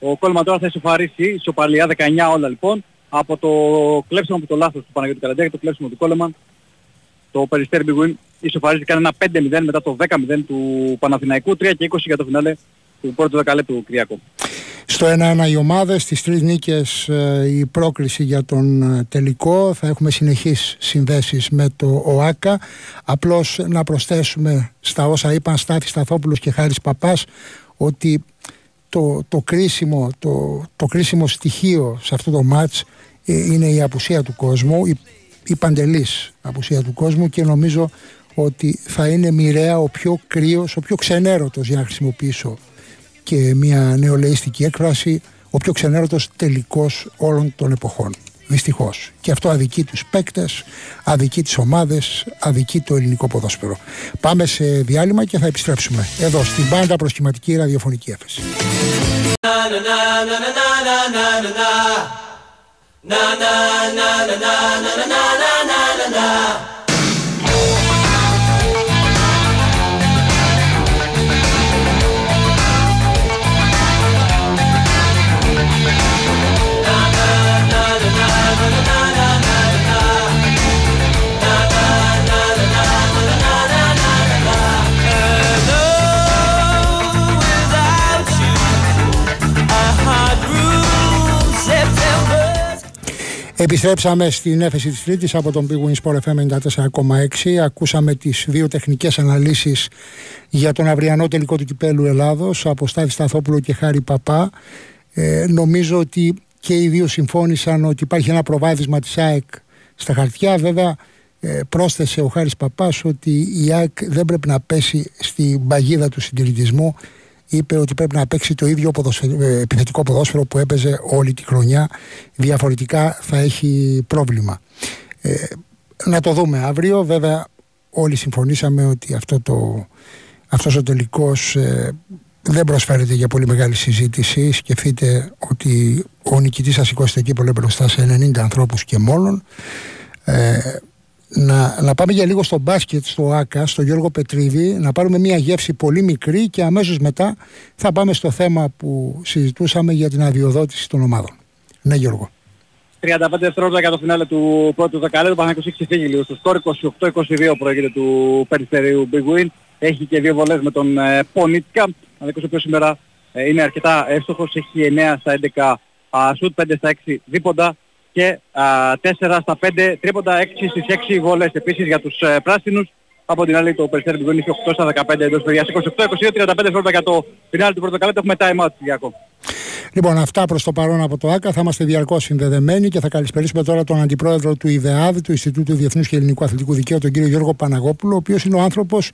Ο Κόλμα τώρα θα ισοφαρίσει, ισοπαλιά 19 όλα λοιπόν. Από το κλέψιμο από το λάθος του Παναγιώτη Καλαντέα και το κλέψιμο του Κόλεμαν το Περιστέρι Μπιγκούν ισοφαρίζει κάνει ένα 5-0 μετά το 10-0 του Παναθηναϊκού, 3 και 20 για το φινάλε του πρώτου δεκαλέπτου Κυριακού. Στο 1-1 οι ομάδες, στις τρεις νίκες ε, η πρόκληση για τον ε, τελικό. Θα έχουμε συνεχείς συνδέσεις με το ΟΑΚΑ. Απλώς να προσθέσουμε στα όσα είπαν Στάθη Σταθόπουλος και Χάρης Παπάς ότι το, το, κρίσιμο, το, το κρίσιμο στοιχείο σε αυτό το μάτς ε, είναι η απουσία του κόσμου, η, η παντελής απουσία του κόσμου και νομίζω ότι θα είναι μοιραία ο πιο κρύος, ο πιο ξενέρωτος για να χρησιμοποιήσω και μια νεολαίστικη έκφραση ο πιο ξενέρωτος τελικός όλων των εποχών. Δυστυχώ. Και αυτό αδικεί του παίκτε, αδικεί τι ομάδε, αδικεί το ελληνικό ποδόσφαιρο. Πάμε σε διάλειμμα και θα επιστρέψουμε εδώ στην πάντα προσχηματική ραδιοφωνική έφεση. Επιστρέψαμε στην έφεση της Τρίτης από τον Big Win Sport FM 94,6. Ακούσαμε τις δύο τεχνικές αναλύσεις για τον αυριανό τελικό του κυπέλου Ελλάδος από Στάδη Σταθόπουλο και Χάρη Παπά. Ε, νομίζω ότι και οι δύο συμφώνησαν ότι υπάρχει ένα προβάδισμα της ΑΕΚ στα χαρτιά. Βέβαια ε, πρόσθεσε ο Χάρης Παπάς ότι η ΑΕΚ δεν πρέπει να πέσει στην παγίδα του συντηρητισμού είπε ότι πρέπει να παίξει το ίδιο ε, επιθετικό ποδόσφαιρο που έπαιζε όλη τη χρονιά. Διαφορετικά θα έχει πρόβλημα. Ε, να το δούμε αύριο. Βέβαια όλοι συμφωνήσαμε ότι αυτό το, αυτός ο τελικός ε, δεν προσφέρεται για πολύ μεγάλη συζήτηση. Σκεφτείτε ότι ο νικητής θα σηκώσει το κύπολο μπροστά σε 90 ανθρώπους και μόνον. Ε, να, να πάμε για λίγο στο μπάσκετ, στο ΆΚΑ, στο Γιώργο Πετρίδη, να πάρουμε μια γεύση πολύ μικρή και αμέσως μετά θα πάμε στο θέμα που συζητούσαμε για την αδειοδότηση των ομάδων. Ναι Γιώργο. 35 δευτερόλεπτα για το φινάλε του πρώτου δεκαλέτου. Ο Παναγιώτης έχει ξεφύγει λίγο. Στο σκορ 28-22 προέρχεται του Περιστερίου Big Win. Έχει και δύο βολές με τον ε, Πονίτικα. Ο οποίος σήμερα ε, είναι αρκετά εύστοχος. Έχει 9 στα 11 σουτ, 5 στα 6 δίποντα και α, 4 στα 5 τρίποντα, 6 στις 6 βολές επίσης για τους ε, πράσινους. Από την άλλη το Περιστέρι Μπιγκόνι έχει 8 στα 15 εντός παιδιάς, 28-22, 35 χρόνια για το φινάλι του πρωτοκαλέτου. Έχουμε time out, Κυριακό. Λοιπόν, αυτά προς το παρόν από το ΑΚΑ. Θα είμαστε διαρκώς συνδεδεμένοι και θα καλησπερίσουμε τώρα τον αντιπρόεδρο του ΙΔΕΑΔ, του Ινστιτούτου Διεθνούς και Ελληνικού Αθλητικού Δικαίου, τον κύριο Γιώργο Παναγόπουλο, ο οποίος είναι ο άνθρωπος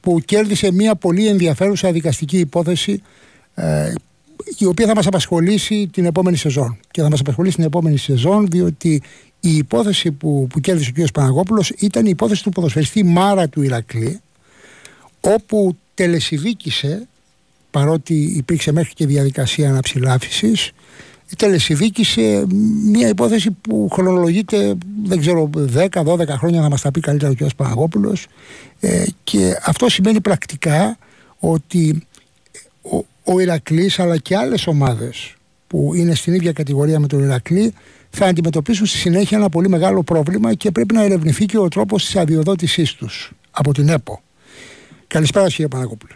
που κέρδισε μια πολύ ενδιαφέρουσα δικαστική υπόθεση ε, η οποία θα μας απασχολήσει την επόμενη σεζόν. Και θα μας απασχολήσει την επόμενη σεζόν διότι η υπόθεση που, που κέρδισε ο κ. Παναγόπουλος ήταν η υπόθεση του ποδοσφαιριστή Μάρα του Ηρακλή όπου τελεσιδίκησε παρότι υπήρξε μέχρι και διαδικασία αναψηλάφισης τελεσιδίκησε μια υπόθεση που χρονολογείται δεν ξέρω 10-12 χρόνια θα μας τα πει καλύτερα ο κ. Παναγόπουλος ε, και αυτό σημαίνει πρακτικά ότι ο, ο Ηρακλής αλλά και άλλες ομάδες που είναι στην ίδια κατηγορία με τον Ηρακλή θα αντιμετωπίσουν στη συνέχεια ένα πολύ μεγάλο πρόβλημα και πρέπει να ερευνηθεί και ο τρόπος της αδειοδότησής τους από την ΕΠΟ. Καλησπέρα κύριε Παναγόπουλε.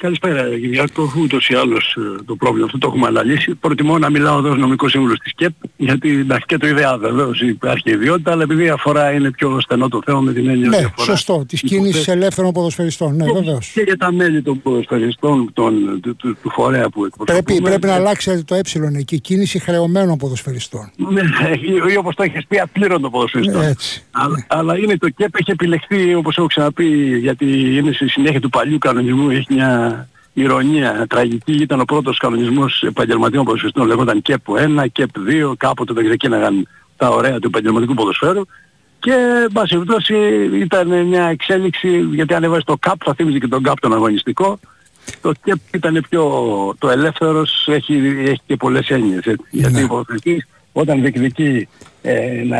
Καλησπέρα Κυριάκο. Ούτως ή άλλως ε, το πρόβλημα αυτό το έχουμε αναλύσει. Προτιμώ να μιλάω εδώ ως νομικός σύμβουλος της ΚΕΠ γιατί εντάξει και το ιδέα βεβαίως υπάρχει ιδιότητα αλλά επειδή αφορά είναι πιο στενό το θέμα με την έννοια ναι, ότι σωστό. Της κίνησης ελεύθερων ποδοσφαιριστών. Ναι, βεβαίως. Και για τα μέλη των ποδοσφαιριστών των, του, του, του, φορέα που εκπροσωπούμε. Πρέπει, πρέπει να αλλάξετε το ε εκεί. Κίνηση χρεωμένων ποδοσφαιριστών. Ναι, ή όπως το έχεις πει απλήρωτο ποδοσφαιριστών. Έτσι. Αλλά, ναι. αλλά είναι το ΚΕΠ έχει επιλεχθεί όπως έχω ξαναπεί γιατί είναι στη συνέχεια του παλιού κανονισμού έχει μια ηρωνία τραγική ήταν ο πρώτος κανονισμός επαγγελματιών ποδοσφαιριστών λέγονταν ΚΕΠ 1, ΚΕΠ 2, κάποτε δεν ξεκίναγαν τα ωραία του επαγγελματικού ποδοσφαίρου και μπας ήταν μια εξέλιξη γιατί αν έβαζες το ΚΑΠ θα θύμιζε και τον ΚΑΠ τον αγωνιστικό το ΚΕΠ ήταν πιο το ελεύθερος έχει, έχει και πολλές έννοιες έτσι. Ναι. γιατί ο όταν διεκδικεί ε, να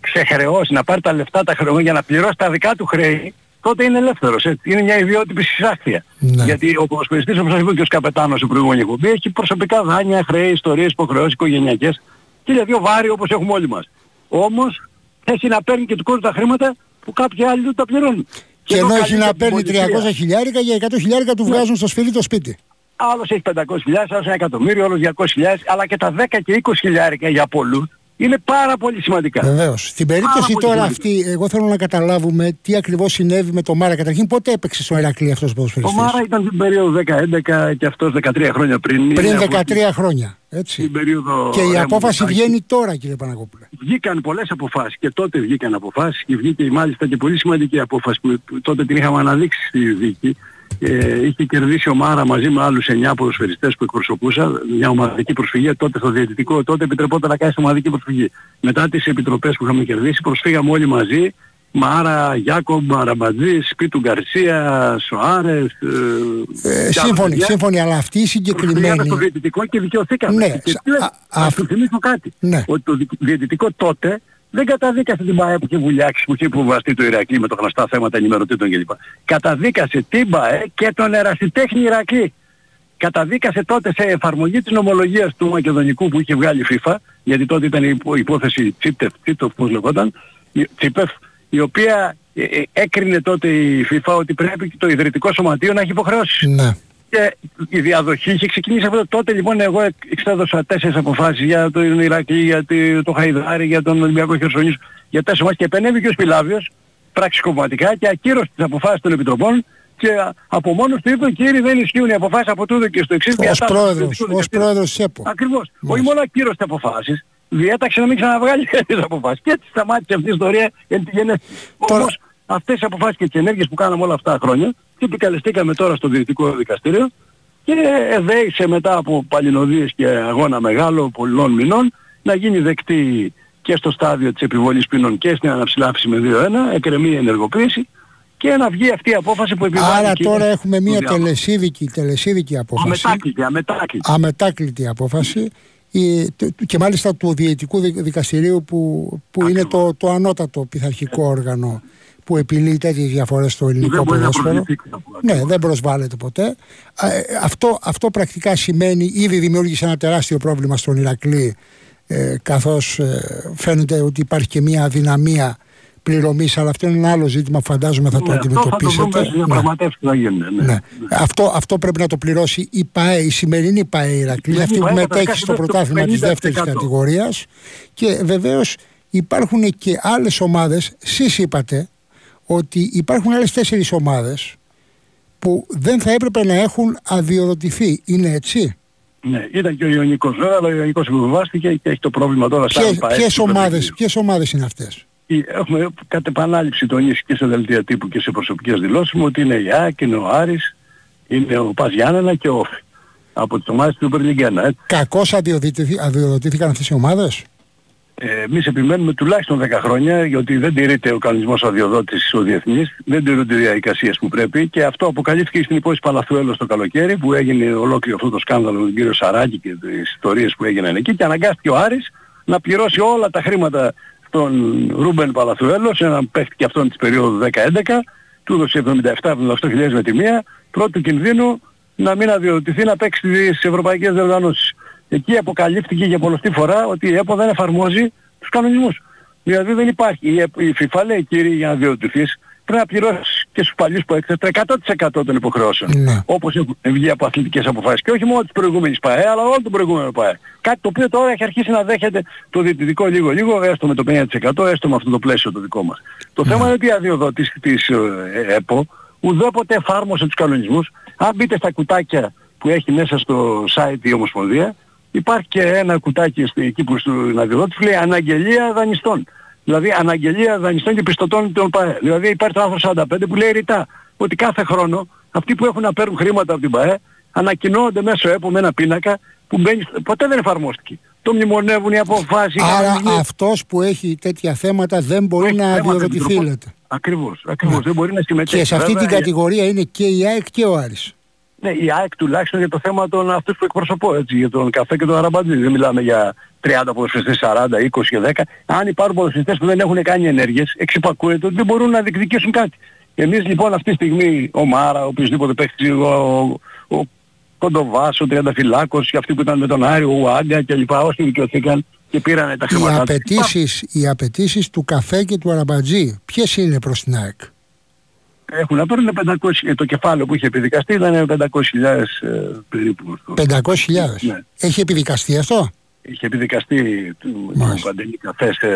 ξεχρεώσει, να πάρει τα λεφτά τα χρεωμένα για να πληρώσει τα δικά του χρέη τότε είναι ελεύθερος. Έτσι. Είναι μια ιδιότυπη συσάχθεια. Ναι. Γιατί ο ποδοσφαιριστής, όπως σας είπε και ο Σκαπετάνος στην προηγούμενη εκπομπή, έχει προσωπικά δάνεια, χρέη, ιστορίες, υποχρεώσεις, οικογενειακές και για δύο βάρη όπως έχουμε όλοι μας. Όμως έχει να παίρνει και του κόσμου τα χρήματα που κάποιοι άλλοι δεν τα πληρώνουν. Και, και ενώ έχει να παίρνει 300 χιλιάρικα, για 100 χιλιάρικα του ναι. βγάζουν στο σφυρί το σπίτι. Άλλος έχει 500 χιλιάρια, άλλος ένα εκατομμύριο, άλλος 200 χιλιάρια, αλλά και τα 10 και 20 χιλιάρικα για πολλούς είναι πάρα πολύ σημαντικά. Βεβαίως. Στην περίπτωση τώρα αυτή, εγώ θέλω να καταλάβουμε τι ακριβώς συνέβη με το Μάρα. Καταρχήν, πότε έπαιξε στο Ερακλή αυτός ο ποδοσφαιριστής; Ο Μάρα ήταν την περίοδο 10-11 και αυτός 13 χρόνια πριν. Πριν 13 χρόνια. Έτσι. περίοδο και η απόφαση βγαίνει τώρα, κύριε Παναγόπουλε. Βγήκαν πολλές αποφάσεις και τότε βγήκαν αποφάσεις και βγήκε μάλιστα και πολύ σημαντική απόφαση που τότε την είχαμε αναδείξει στη δίκη ε, είχε κερδίσει ο Μάρα μαζί με άλλους 9 ποδοσφαιριστές που εκπροσωπούσα, μια ομαδική προσφυγή, τότε στο διαιτητικό, τότε επιτρεπόταν να κάνει ομαδική προσφυγή. Μετά τις επιτροπές που είχαμε κερδίσει προσφύγαμε όλοι μαζί, Μάρα, Γιάκομπ, Μαραμπατζή, Σπίτου Γκαρσία, Σοάρες... Ε, ε, σύμφωνοι, σύμφωνοι, αλλά αυτή η συγκεκριμένη... Πήγαμε στο διαιτητικό και δικαιωθήκαμε. Ναι, και, α, α, θυμίσω κάτι. Ναι. Ότι το διαιτητικό τότε δεν καταδίκασε την ΠΑΕ που είχε βουλιάξει, που είχε υποβαστεί το Ηρακλή με το γνωστά θέματα ενημερωτήτων κλπ. Καταδίκασε την ΠΑΕ και τον ερασιτέχνη Ηρακλή. Καταδίκασε τότε σε εφαρμογή της νομολογίας του Μακεδονικού που είχε βγάλει η FIFA, γιατί τότε ήταν η υπόθεση Τσίπτεφ, Τσίπτεφ πώς λεγόταν, Τσίπεφ, η οποία ε, ε, έκρινε τότε η FIFA ότι πρέπει το ιδρυτικό σωματείο να έχει υποχρεώσεις. Ναι και η διαδοχή είχε ξεκινήσει αυτό. Τότε λοιπόν εγώ εξέδωσα τέσσερις αποφάσεις για το Ηρακλή, για το Χαϊδάρι, για τον Ολυμπιακό Χερσονήσου, για τέσσερις ομάδες και επενέβη και ο Σπιλάβιος πραξικομματικά και ακύρωσε τις αποφάσεις των Επιτροπών και από μόνος του είπε κύριε δεν ισχύουν οι αποφάσεις από τούτο και στο εξής. Ως πρόεδρος, ως πρόεδρος ΣΕΠΟ. Ακριβώς. Όχι μόνο ακύρωσε τις αποφάσεις, διέταξε να μην ξαναβγάλει <laughs> τις αποφάσεις. Και έτσι σταμάτησε αυτή η ιστορία γιατί Όμως αυτές οι αποφάσεις και τις ενέργειες που κάναμε όλα αυτά τα χρόνια και επικαλεστήκαμε τώρα στο Διοικητικό Δικαστήριο και εδέησε μετά από παλινοδίες και αγώνα μεγάλο πολλών μηνών να γίνει δεκτή και στο στάδιο της επιβολής ποινών και στην αναψηλάφιση με 2-1, εκκρεμεί η ενεργοποίηση και να βγει αυτή η απόφαση που επιβάλλει. Άρα τώρα έχουμε μια τελεσίδικη, τελεσίδικη απόφαση. Αμετάκλητη, αμετάκλητη. Αμετάκλητη απόφαση και μάλιστα του Διαιτικού Δικαστηρίου που, που είναι το, το ανώτατο πειθαρχικό όργανο που επιλύει τέτοιες διαφορές στο ελληνικό ποδόσφαιρο. Ναι, δεν προσβάλλεται ποτέ. Ε, αυτό, αυτό πρακτικά σημαίνει ήδη δημιούργησε ένα τεράστιο πρόβλημα στον Ηρακλή ε, καθώς ε, φαίνεται ότι υπάρχει και μια αδυναμία πληρωμής, αλλά αυτό είναι ένα άλλο ζήτημα που φαντάζομαι θα το ναι, αντιμετωπίσετε. Αυτό θα ναι. ναι. ναι. Αυτό, αυτό πρέπει να το πληρώσει η ΠΑΕ, η σημερινή ΠΑΕ Ηρακλή, αυτή που μετέχει στο πρωτάθλημα της δεύτερης κατηγορίας. Και βεβαίως υπάρχουν και άλλες ομάδες. Εσείς είπατε ότι υπάρχουν άλλες τέσσερις ομάδες που δεν θα έπρεπε να έχουν αδειοδοτηθεί. Είναι έτσι; Ναι, ήταν και ο Ιωνικός βέβαια, αλλά ο Ιωνικός επιβεβάστηκε και έχει το πρόβλημα τώρα σαν ΠΑΕ. Ποιες ομάδες, ποιες ομάδες είναι αυτές; Έχουμε κατ' επανάληψη τονίσει και σε δελτία τύπου και σε προσωπικές δηλώσεις μου ότι είναι η ΑΕΚ, είναι ο Άρης, είναι ο Πας Γιάννενα και ο Όφη. Από τις ομάδες του Περλιγκένα. Κακώς αδειοδοτήθηκαν αυτές οι ομάδες; Ε, εμείς επιμένουμε τουλάχιστον 10 χρόνια γιατί δεν τηρείται ο κανονισμός αδειοδότησης ο διεθνής, δεν τηρούνται οι διαδικασίες που πρέπει και αυτό αποκαλύφθηκε στην υπόθεση Παλαθουέλος το καλοκαίρι που έγινε ολόκληρο αυτό το σκάνδαλο με τον κύριο Σαράκη και τις ιστορίες που έγιναν εκεί και αναγκάστηκε ο Άρης να πληρώσει όλα τα χρήματα τον Ρούμπεν Παλαθουέλος, έναν παίχτη και αυτόν της περίοδου 10-11, του έδωσε 77-78 με τη μία, πρώτου κινδύνου να μην αδειοδοτηθεί να παίξει στις ευρωπαϊκές διοργανώσεις. Εκεί αποκαλύφθηκε για πολλωστή φορά ότι η ΕΠΟ δεν εφαρμόζει τους κανονισμούς. Δηλαδή δεν υπάρχει. Η FIFA λέει κύριε για να διοδοτηθείς πρέπει να πληρώσεις και στους παλιούς που έκθεσαν 100% των υποχρεώσεων. Ναι. Όπως έχουν βγει από αθλητικές αποφάσεις. Και όχι μόνο της προηγούμενης ΠΑΕ, αλλά όλο τον προηγούμενο ΠΑΕ. Κάτι το οποίο τώρα έχει αρχίσει να δέχεται το διαιτητικό λίγο-λίγο, έστω με το 50%, έστω με αυτό το πλαίσιο το δικό μας. Το θέμα είναι ότι η αδειοδότηση της ε, ΕΠΟ ουδέποτε εφάρμοσε τους κανονισμούς. Αν μπείτε στα κουτάκια που έχει μέσα στο site η Ομοσπονδία, υπάρχει και ένα κουτάκι εκεί που στην αδειοδότηση λέει αναγγελία δανειστών. Δηλαδή αναγγελία δανειστών και πιστωτών των ΠΑΕ. Δηλαδή υπάρχει το άρθρο 45 που λέει ρητά ότι κάθε χρόνο αυτοί που έχουν να παίρνουν χρήματα από την ΠΑΕ ανακοινώνονται μέσω ΕΠΟ με ένα πίνακα που μπαίνει, ποτέ δεν εφαρμόστηκε. Το μνημονεύουν οι αποφάσεις. Άρα αυτός που έχει τέτοια θέματα δεν μπορεί να αδειοδοτηθεί λέτε. Ακριβώς, ακριβώς. Ναι. Δεν μπορεί να συμμετέχει. Και σε αυτή την κατηγορία είναι και η ΑΕΚ και ο Άρης. Ναι, η ΑΕΚ τουλάχιστον για το θέμα των αυτούς που εκπροσωπώ, έτσι, για τον καφέ και τον αραμπαντζή. Δεν μιλάμε για 30 ποδοσφαιριστές, 40, 20 και 10. Αν υπάρχουν ποδοσφαιριστές που δεν έχουν κάνει ενέργειες, εξυπακούεται ότι δεν μπορούν να διεκδικήσουν κάτι. Εμείς λοιπόν αυτή τη στιγμή, ο Μάρα, ο οποιοσδήποτε παίχτης, ο, ο, ο Κοντοβάς, ο Τριανταφυλάκος και αυτοί που ήταν με τον Άριο, ο Άγκα κλπ. Όσοι δικαιωθήκαν και πήραν τα χρήματα. Οι απαιτήσεις, οι απαιτήσεις του καφέ και του αραμπατζή, ποιες είναι προς την ΑΕΚ; Έχουν να παίρνουν 500, ε, το κεφάλαιο που είχε επιδικαστεί ήταν 500.000 ε, περίπου. 500.000. Ναι. Έχει επιδικαστεί αυτό; Είχε επιδικαστεί του Παντελή Καφές σε,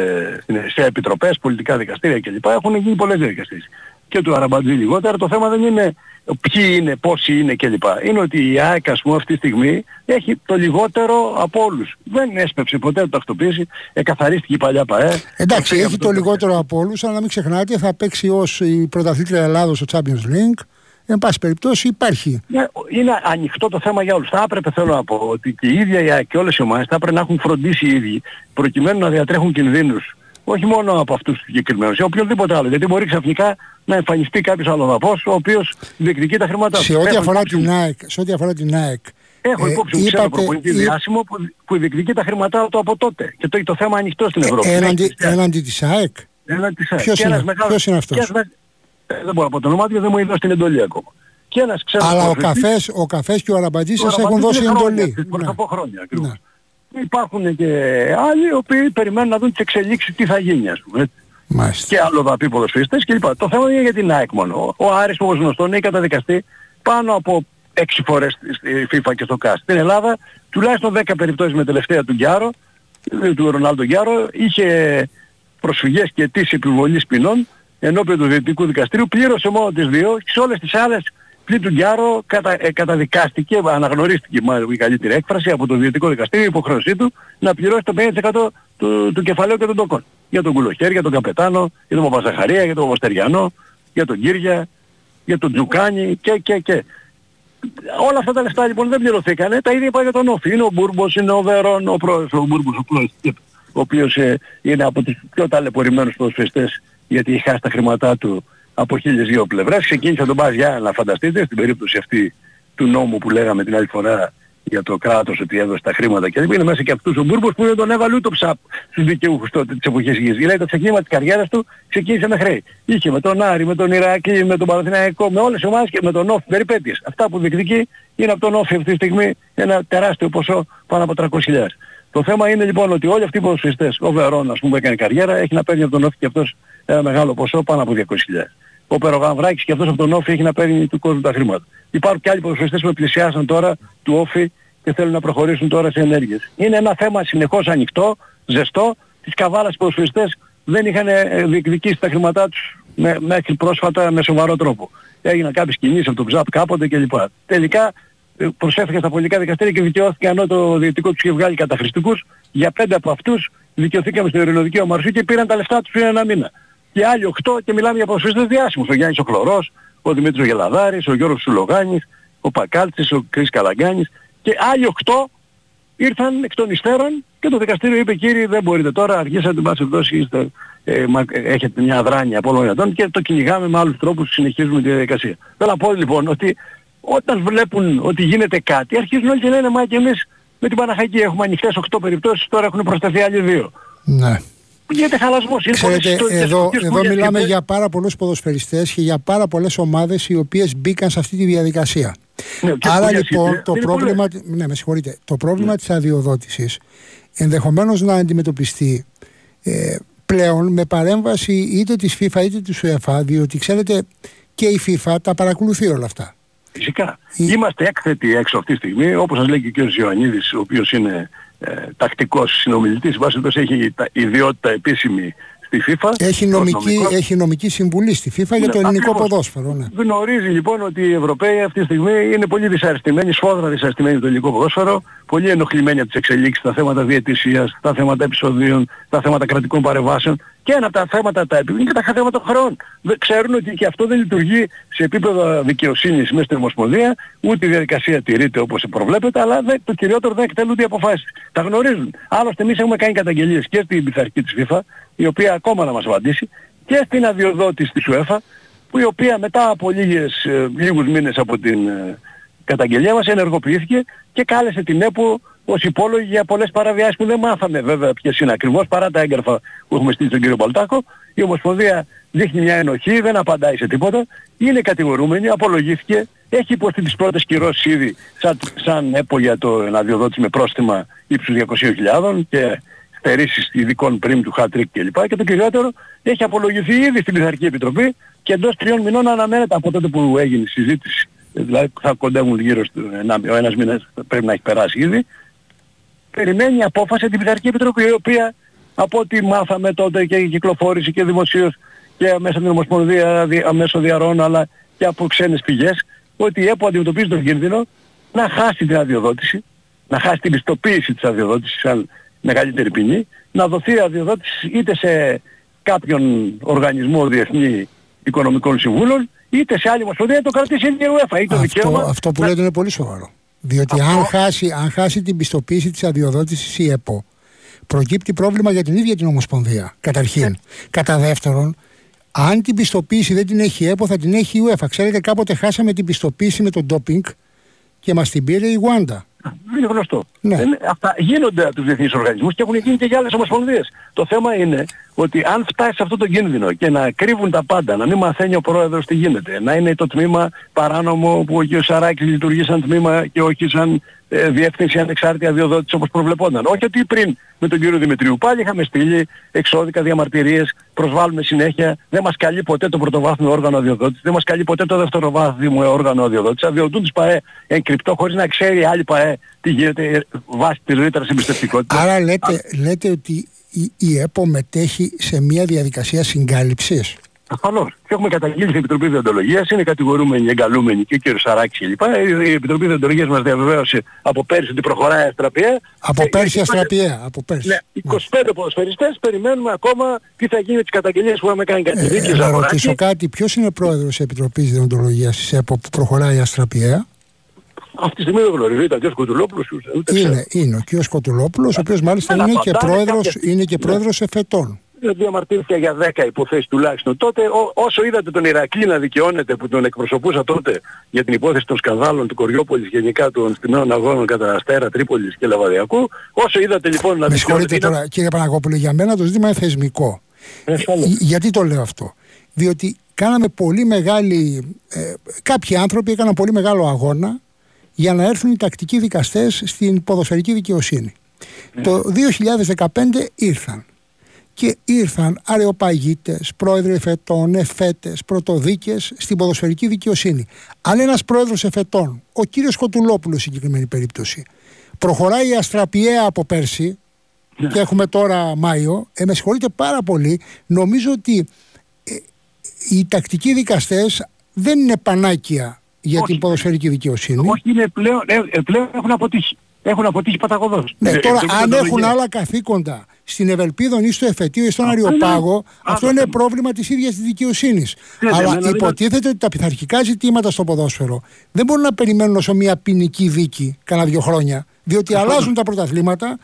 σε επιτροπές, πολιτικά δικαστήρια κλπ. Έχουν γίνει πολλές διαδικασίες. Και του Αραμπατζή λιγότερα. Το θέμα δεν είναι ποιοι είναι, πόσοι είναι κλπ. Είναι ότι η ΑΕΚ ας πούμε αυτή τη στιγμή έχει το λιγότερο από όλους. Δεν έσπευσε ποτέ να το τακτοποίηση, εκαθαρίστηκε η παλιά ΠαΕ. Εντάξει, έχει το, λιγότερο από όλους, αλλά μην ξεχνάτε θα παίξει ως η πρωταθλήτρια Ελλάδος στο Champions League. Εν πάση περιπτώσει υπάρχει. Ναι, είναι ανοιχτό το θέμα για όλους. Θα έπρεπε θέλω να πω ότι και η ίδια η ΑΕΚ και όλες οι ομάδες θα έπρεπε να έχουν φροντίσει οι ίδιοι προκειμένου να διατρέχουν κινδύνους όχι μόνο από αυτούς τους συγκεκριμένους, ή οποιοδήποτε άλλο. Γιατί μπορεί ξαφνικά να εμφανιστεί κάποιος αλλοδαπός ο οποίος διεκδικεί τα χρήματά του. Σε ό,τι αφορά, την ΑΕΚ, σε ό,τι αφορά την ΑΕΚ, Έχω ε, υπόψη μου ξέρω προπονητή διάσημο που, που διεκδικεί τα χρήματά του από τότε. Και το έχει το θέμα ανοιχτό στην Ευρώπη. Ε, έναντι, έναντι της ΑΕΚ; Έναντι της ΑΕΚ. Ποιος, είναι, μεγάλος, ποιος είναι αυτός; ε, δεν μπορώ να πω το όνομα του δεν μου είδε την εντολή ακόμα. Και ένας Αλλά ο καφές, ο καφές και ο Αραμπατζής σας έχουν δώσει εντολή. Ναι. Από χρόνια ακριβώς. Ναι υπάρχουν και άλλοι οι οποίοι περιμένουν να δουν τις εξελίξεις τι θα γίνει ας πούμε. Μάλιστα. Και άλλο θα πει ποδοσφαιριστές κλπ. Το θέμα είναι για την ΑΕΚ μόνο. Ο Άρης όπως γνωστό έχει καταδικαστεί πάνω από 6 φορές στη FIFA και στο ΚΑΣ. Στην Ελλάδα τουλάχιστον 10 περιπτώσεις με τελευταία του Γκιάρο, του Ρονάλντο Γκιάρο, είχε προσφυγές και αιτήσεις επιβολής ποινών ενώπιον του Διεθνικού Δικαστηρίου, πλήρωσε μόνο τις δύο και σε όλες τις άλλες πλην του Γκιάρο κατα, ε, καταδικάστηκε, αναγνωρίστηκε μάλλον η καλύτερη έκφραση από το Διεθνικό Δικαστήριο η υποχρέωσή του να πληρώσει το 50% του, του κεφαλαίου και των τοκών. Για τον Κουλοχέρ, για τον Καπετάνο, για τον Παπαζαχαρία, για τον Παπαστεριανό, για τον Κύρια, για τον Τζουκάνι και και και. όλα αυτά τα λεφτά λοιπόν δεν πληρωθήκανε, τα ίδια είπα για τον Όφη. Είναι ο Μπούρμπος, είναι ο Βερόν, ο πρόεδρος, ο Μπούρμπος, ο πρόεδρος, ο οποίος ε, είναι από τους πιο ταλαιπωρημένους ποδοσφαιριστές γιατί έχει χάσει τα χρήματά του από χίλιες δύο πλευρές. Ξεκίνησε τον Μπάζ να φανταστείτε, στην περίπτωση αυτή του νόμου που λέγαμε την άλλη φορά για το κράτος ότι έδωσε τα χρήματα και είναι μέσα και αυτούς ο Μπούρμπος που δεν τον έβαλε ούτε ψαπ στους δικαιούχους τότε της εποχής γης. Δηλαδή το ξεκίνημα της καριέρας του ξεκίνησε με χρέη. Είχε με τον Άρη, με τον Ιράκη, με τον Παναθηναϊκό, με όλες τις ομάδες και με τον Όφη περιπέτειες. Αυτά που διεκδικεί είναι από τον Όφη αυτή τη στιγμή ένα τεράστιο ποσό πάνω από 300.000. Το θέμα είναι λοιπόν ότι όλοι αυτοί οι ποδοσφαιριστές, ο Βερόν ας πούμε που έκανε καριέρα, έχει να παίρνει από τον Όφη και αυτός ένα μεγάλο ποσό πάνω από 200.000. Ο Περογαμβράκης και αυτός από τον Όφη έχει να παίρνει του κόσμου τα χρήματα. Υπάρχουν και άλλοι ποδοσφαιριστές που πλησιάσαν τώρα του Όφη και θέλουν να προχωρήσουν τώρα σε ενέργειες. Είναι ένα θέμα συνεχώς ανοιχτό, ζεστό. Τις καβάλας ποδοσφαιριστές δεν είχαν ε, διεκδικήσει τα χρήματά τους με, μέχρι πρόσφατα με σοβαρό τρόπο. Έγιναν κάποιες κινήσεις από τον ΨΑΠ κάποτε κλπ. Τελικά ε, προσέφηκαν στα πολιτικά δικαστήρια και δικαιώθηκαν ενώ το διαιτητικό τους είχε βγάλει καταχρηστικούς. Για πέντε από αυτούς δικαιωθήκαμε στο ειρηνοδικείο Μαρσού και πήραν τα λεφτά τους πριν ένα μήνα. Και άλλοι οκτώ και μιλάμε για ποδοσφαιριστές διάσημους. Ο Γιάννης ο Χλωρός, ο Δημήτρης Γελαδάρης, ο Γιώργος Σουλογάνης, ο Πακάλτσης, ο Κρίς Καλαγκάνης και άλλοι οκτώ ήρθαν εκ των υστέρων και το δικαστήριο είπε κύριε δεν μπορείτε τώρα, αργήσατε μας δώσει, είστε, ε, έχετε μια δράνεια από όλων ετών και το κυνηγάμε με άλλους τρόπους συνεχίζουμε τη διαδικασία. Θέλω να πω λοιπόν ότι όταν βλέπουν ότι γίνεται κάτι αρχίζουν όλοι και λένε μα και εμείς με την Παναχαϊκή έχουμε ανοιχτές 8 περιπτώσεις, τώρα έχουν προσταθεί άλλοι δύο. Ναι. Γίνεται χαλασμός. Είναι Ξέρετε, εδώ, εδώ μιλάμε για πάρα πολλούς ποδοσφαιριστές και για πάρα πολλές ομάδες οι οποίες μπήκαν σε αυτή τη διαδικασία. Ναι, Άρα λοιπόν το πρόβλημα, ναι, με συγχωρείτε, το πρόβλημα ναι. της αδειοδότησης ενδεχομένως να αντιμετωπιστεί ε, πλέον με παρέμβαση είτε της FIFA είτε της UEFA διότι ξέρετε και η FIFA τα παρακολουθεί όλα αυτά. Φυσικά. Είμαστε έκθετοι έξω αυτή τη στιγμή, όπως σας λέει και ο κ. Ιωαννίδης, ο οποίος είναι ε, τακτικός συνομιλητής, βάσει έχει τα ιδιότητα επίσημη στη FIFA. Έχει νομική, έχει νομική συμβουλή στη FIFA για το ναι, ελληνικό ποδόσφαιρο. Ναι. Γνωρίζει λοιπόν ότι οι Ευρωπαίοι αυτή τη στιγμή είναι πολύ δυσαρεστημένοι, σφόδρα δυσαρεστημένοι το ελληνικό ποδόσφαιρο, πολύ ενοχλημένοι από τις εξελίξεις, τα θέματα διαιτησίας, τα θέματα επεισοδίων, τα θέματα κρατικών παρεμβάσεων και ένα από τα θέματα τα επίπεδα και τα θέματα των χρεών. Ξέρουν ότι και αυτό δεν λειτουργεί σε επίπεδο δικαιοσύνης μέσα στην Ομοσπονδία, ούτε η διαδικασία τηρείται όπως προβλέπεται, αλλά δεν, το κυριότερο δεν εκτελούνται οι αποφάσεις. Τα γνωρίζουν. Άλλωστε εμείς έχουμε κάνει καταγγελίες και στην πειθαρχική της FIFA, η οποία ακόμα να μας απαντήσει, και στην αδειοδότηση της UEFA, που η οποία μετά από λίγες, ε, λίγους μήνες από την ε, καταγγελία μας ενεργοποιήθηκε και κάλεσε την ΕΠΟ ως υπόλογη για πολλές παραβιάσεις που δεν μάθαμε βέβαια ποιες είναι ακριβώς παρά τα έγγραφα που έχουμε στείλει στον κύριο Παλτάκο. Η Ομοσπονδία δείχνει μια ενοχή, δεν απαντάει σε τίποτα, είναι κατηγορούμενη, απολογήθηκε, έχει υποστεί τις πρώτες κυρώσεις ήδη σαν, σαν ΕΠΟ για το αδειοδότηση με πρόστιμα ύψους 200.000 και στερήσεις ειδικών πριν του Χατρίκ κλπ. Και το κυριότερο έχει απολογηθεί ήδη στην Πειθαρχική Επιτροπή και εντός τριών μηνών αναμένεται από τότε που έγινε η συζήτηση δηλαδή θα κοντεύουν γύρω στο ένα, ο ένας μήνας πρέπει να έχει περάσει ήδη, περιμένει απόφαση την Πειθαρχική Επιτροπή, η οποία από ό,τι μάθαμε τότε και κυκλοφόρησε και δημοσίως και μέσα στην Ομοσπονδία μέσω διαρών αλλά και από ξένες πηγές, ότι η ΕΠΟ αντιμετωπίζει τον κίνδυνο να χάσει την αδειοδότηση, να χάσει την πιστοποίηση της αδειοδότησης σαν μεγαλύτερη ποινή, να δοθεί αδειοδότηση είτε σε κάποιον οργανισμό διεθνή οικονομικών συμβούλων, είτε σε άλλη ομοσπονδία το κρατήσει η UEFA ή το αυτό, Αυτό που λέτε είναι πολύ σοβαρό. Διότι αν, χάσει, αν χάσει την πιστοποίηση της αδειοδότησης η ΕΠΟ, προκύπτει πρόβλημα για την ίδια την Ομοσπονδία. Καταρχήν. Ναι. Κατά δεύτερον, αν την πιστοποίηση δεν την έχει η ΕΠΟ, θα την έχει η UEFA. Ξέρετε, κάποτε χάσαμε την πιστοποίηση με τον ντόπινγκ και μας την πήρε η Γουάντα. Είναι γνωστό. Ναι. αυτά γίνονται από τους διεθνείς οργανισμούς και έχουν γίνει και για άλλες ομοσπονδίες. Το θέμα είναι ότι αν φτάσει σε αυτό το κίνδυνο και να κρύβουν τα πάντα, να μην μαθαίνει ο πρόεδρος τι γίνεται, να είναι το τμήμα παράνομο που ο κ. Σαράκης λειτουργεί σαν τμήμα και όχι σαν ε, διεύθυνση ανεξάρτητη αδειοδότηση όπως προβλεπόταν. Όχι ότι πριν με τον κύριο Δημητρίου πάλι είχαμε στείλει εξώδικα διαμαρτυρίες, προσβάλλουμε συνέχεια, δεν μας καλεί ποτέ το πρωτοβάθμιο όργανο αδειοδότησης, δεν μας καλεί ποτέ το δευτεροβάθμιο όργανο αδειοδότησης, αδειοδοτούν τις ΠαΕ εγκρυπτό χωρίς να ξέρει άλλη ΠαΕ τι γίνεται ε, βάσει της ρήτρας εμπιστευτικότητας. Άρα λέτε, λέτε ότι η, η ΕΠΟ μετέχει σε μια διαδικασία συγκάλυψης; Ασφαλώς. Και έχουμε καταγγείλει στην Επιτροπή Διοντολογίας, είναι κατηγορούμενοι, εγκαλούμενοι και ο κ. Σαράκης κλπ. Η Επιτροπή Διοντολογίας μας διαβεβαίωσε από πέρσι ότι προχωράει αστραπιαία. Από πέρσι αστραπιαία. Από πέρσι. Ναι, 25 ναι. ποδοσφαιριστές περιμένουμε ακόμα τι θα γίνει με τις καταγγελίες που έχουμε κάνει κάτι. Ε, να ρωτήσω κάτι, ποιος είναι πρόεδρος της Επιτροπής Διοντολογίας της ΕΠΟ που προχωράει αστραπιαία. Αυτή τη στιγμή δεν γνωρίζω. Ήταν και ο Σκοτουλόπουλος. Ούτε είναι, είναι ο κ. Σκοτουλόπουλος, ο οποίος μάλιστα είναι και, πρόεδρος, είναι και πρόεδρος εφετών διαμαρτύρθηκα για 10 υποθέσεις τουλάχιστον. Τότε ό, όσο είδατε τον Ηρακλή να δικαιώνεται που τον εκπροσωπούσα τότε για την υπόθεση των σκανδάλων του Κοριόπολης γενικά των στιγμαίων αγώνων κατά Αστέρα, Τρίπολης και Λαβαδιακού, όσο είδατε λοιπόν να δικαιώνεται... Με συγχωρείτε τώρα κύριε Παναγόπουλο, για μένα το ζήτημα είναι θεσμικό. Ε, γιατί το λέω αυτό; Διότι κάναμε πολύ μεγάλη... Ε, κάποιοι άνθρωποι έκαναν πολύ μεγάλο αγώνα για να έρθουν οι τακτικοί δικαστές στην ποδοσφαιρική δικαιοσύνη. Ναι. Το 2015 ήρθαν και ήρθαν αρεοπαγίτες, πρόεδροι εφετών, εφέτες, πρωτοδίκες στην ποδοσφαιρική δικαιοσύνη. Αν ένας πρόεδρος εφετών, ο κύριος Κοτουλόπουλος συγκεκριμένη περίπτωση, προχωράει αστραπιαία από πέρσι ναι. και έχουμε τώρα Μάιο, ε, με συγχωρείτε πάρα πολύ, νομίζω ότι ε, οι τακτικοί δικαστές δεν είναι πανάκια για την ποδοσφαιρική δικαιοσύνη. Όχι, είναι πλέον, ε, ε πλέον έχουν αποτύχει. Έχουν αποτύχει παταγωδός. Ναι, τώρα αν έχουν άλλα καθήκοντα στην Ευελπίδων ή στο Εφετείο ή στον Αριοπάγο, αυτό είναι πρόβλημα της ίδιας της δικαιοσύνης. Αλλά υποτίθεται ότι τα πειθαρχικά ζητήματα στο ποδόσφαιρο δεν μπορούν να περιμένουν όσο μια ποινική δίκη κάνα δύο χρόνια. Διότι αλλάζουν τα πρωταθλήματα,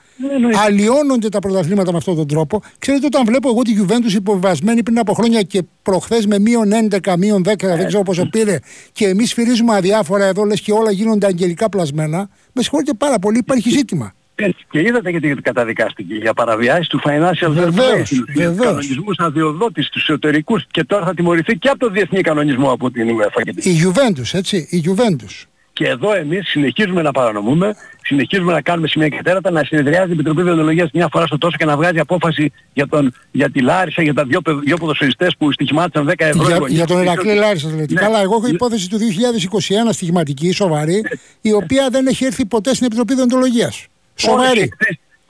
αλλοιώνονται τα πρωταθλήματα με αυτόν τον τρόπο. Ξέρετε, όταν βλέπω εγώ τη Juventus υποβιβασμένη πριν από χρόνια και προχθές με μείον 11, μείον 10, δεν ξέρω πόσο πήρε, και εμείς φυρίζουμε αδιάφορα εδώ, λες και όλα γίνονται αγγελικά πλασμένα, με συγχωρείτε πάρα πολύ, υπάρχει ζήτημα. Έτσι. Και είδατε γιατί καταδικάστηκε για παραβιάσεις του financial fair play, τους κανονισμούς αδειοδότης, τους εσωτερικούς και τώρα θα τιμωρηθεί και από το διεθνή κανονισμό από την UEFA. Η Juventus, έτσι, η Juventus. Και εδώ εμείς συνεχίζουμε να παρανομούμε, συνεχίζουμε να κάνουμε σημεία και τέρατα, να συνεδριάζει η Επιτροπή Διοντολογίας μια φορά στο τόσο και να βγάζει απόφαση για, τον, για τη Λάρισα, για τα δύο, δύο ποδοσφαιριστές που στοιχημάτισαν 10 ευρώ. Για, για τον Ερακλή Λάρισα δηλαδή. Ναι. Καλά, εγώ έχω υπόθεση του 2021 στοιχηματική, σοβαρή, η οποία δεν έχει έρθει ποτέ στην Επιτροπή Διοντολογίας. Σοβαρή.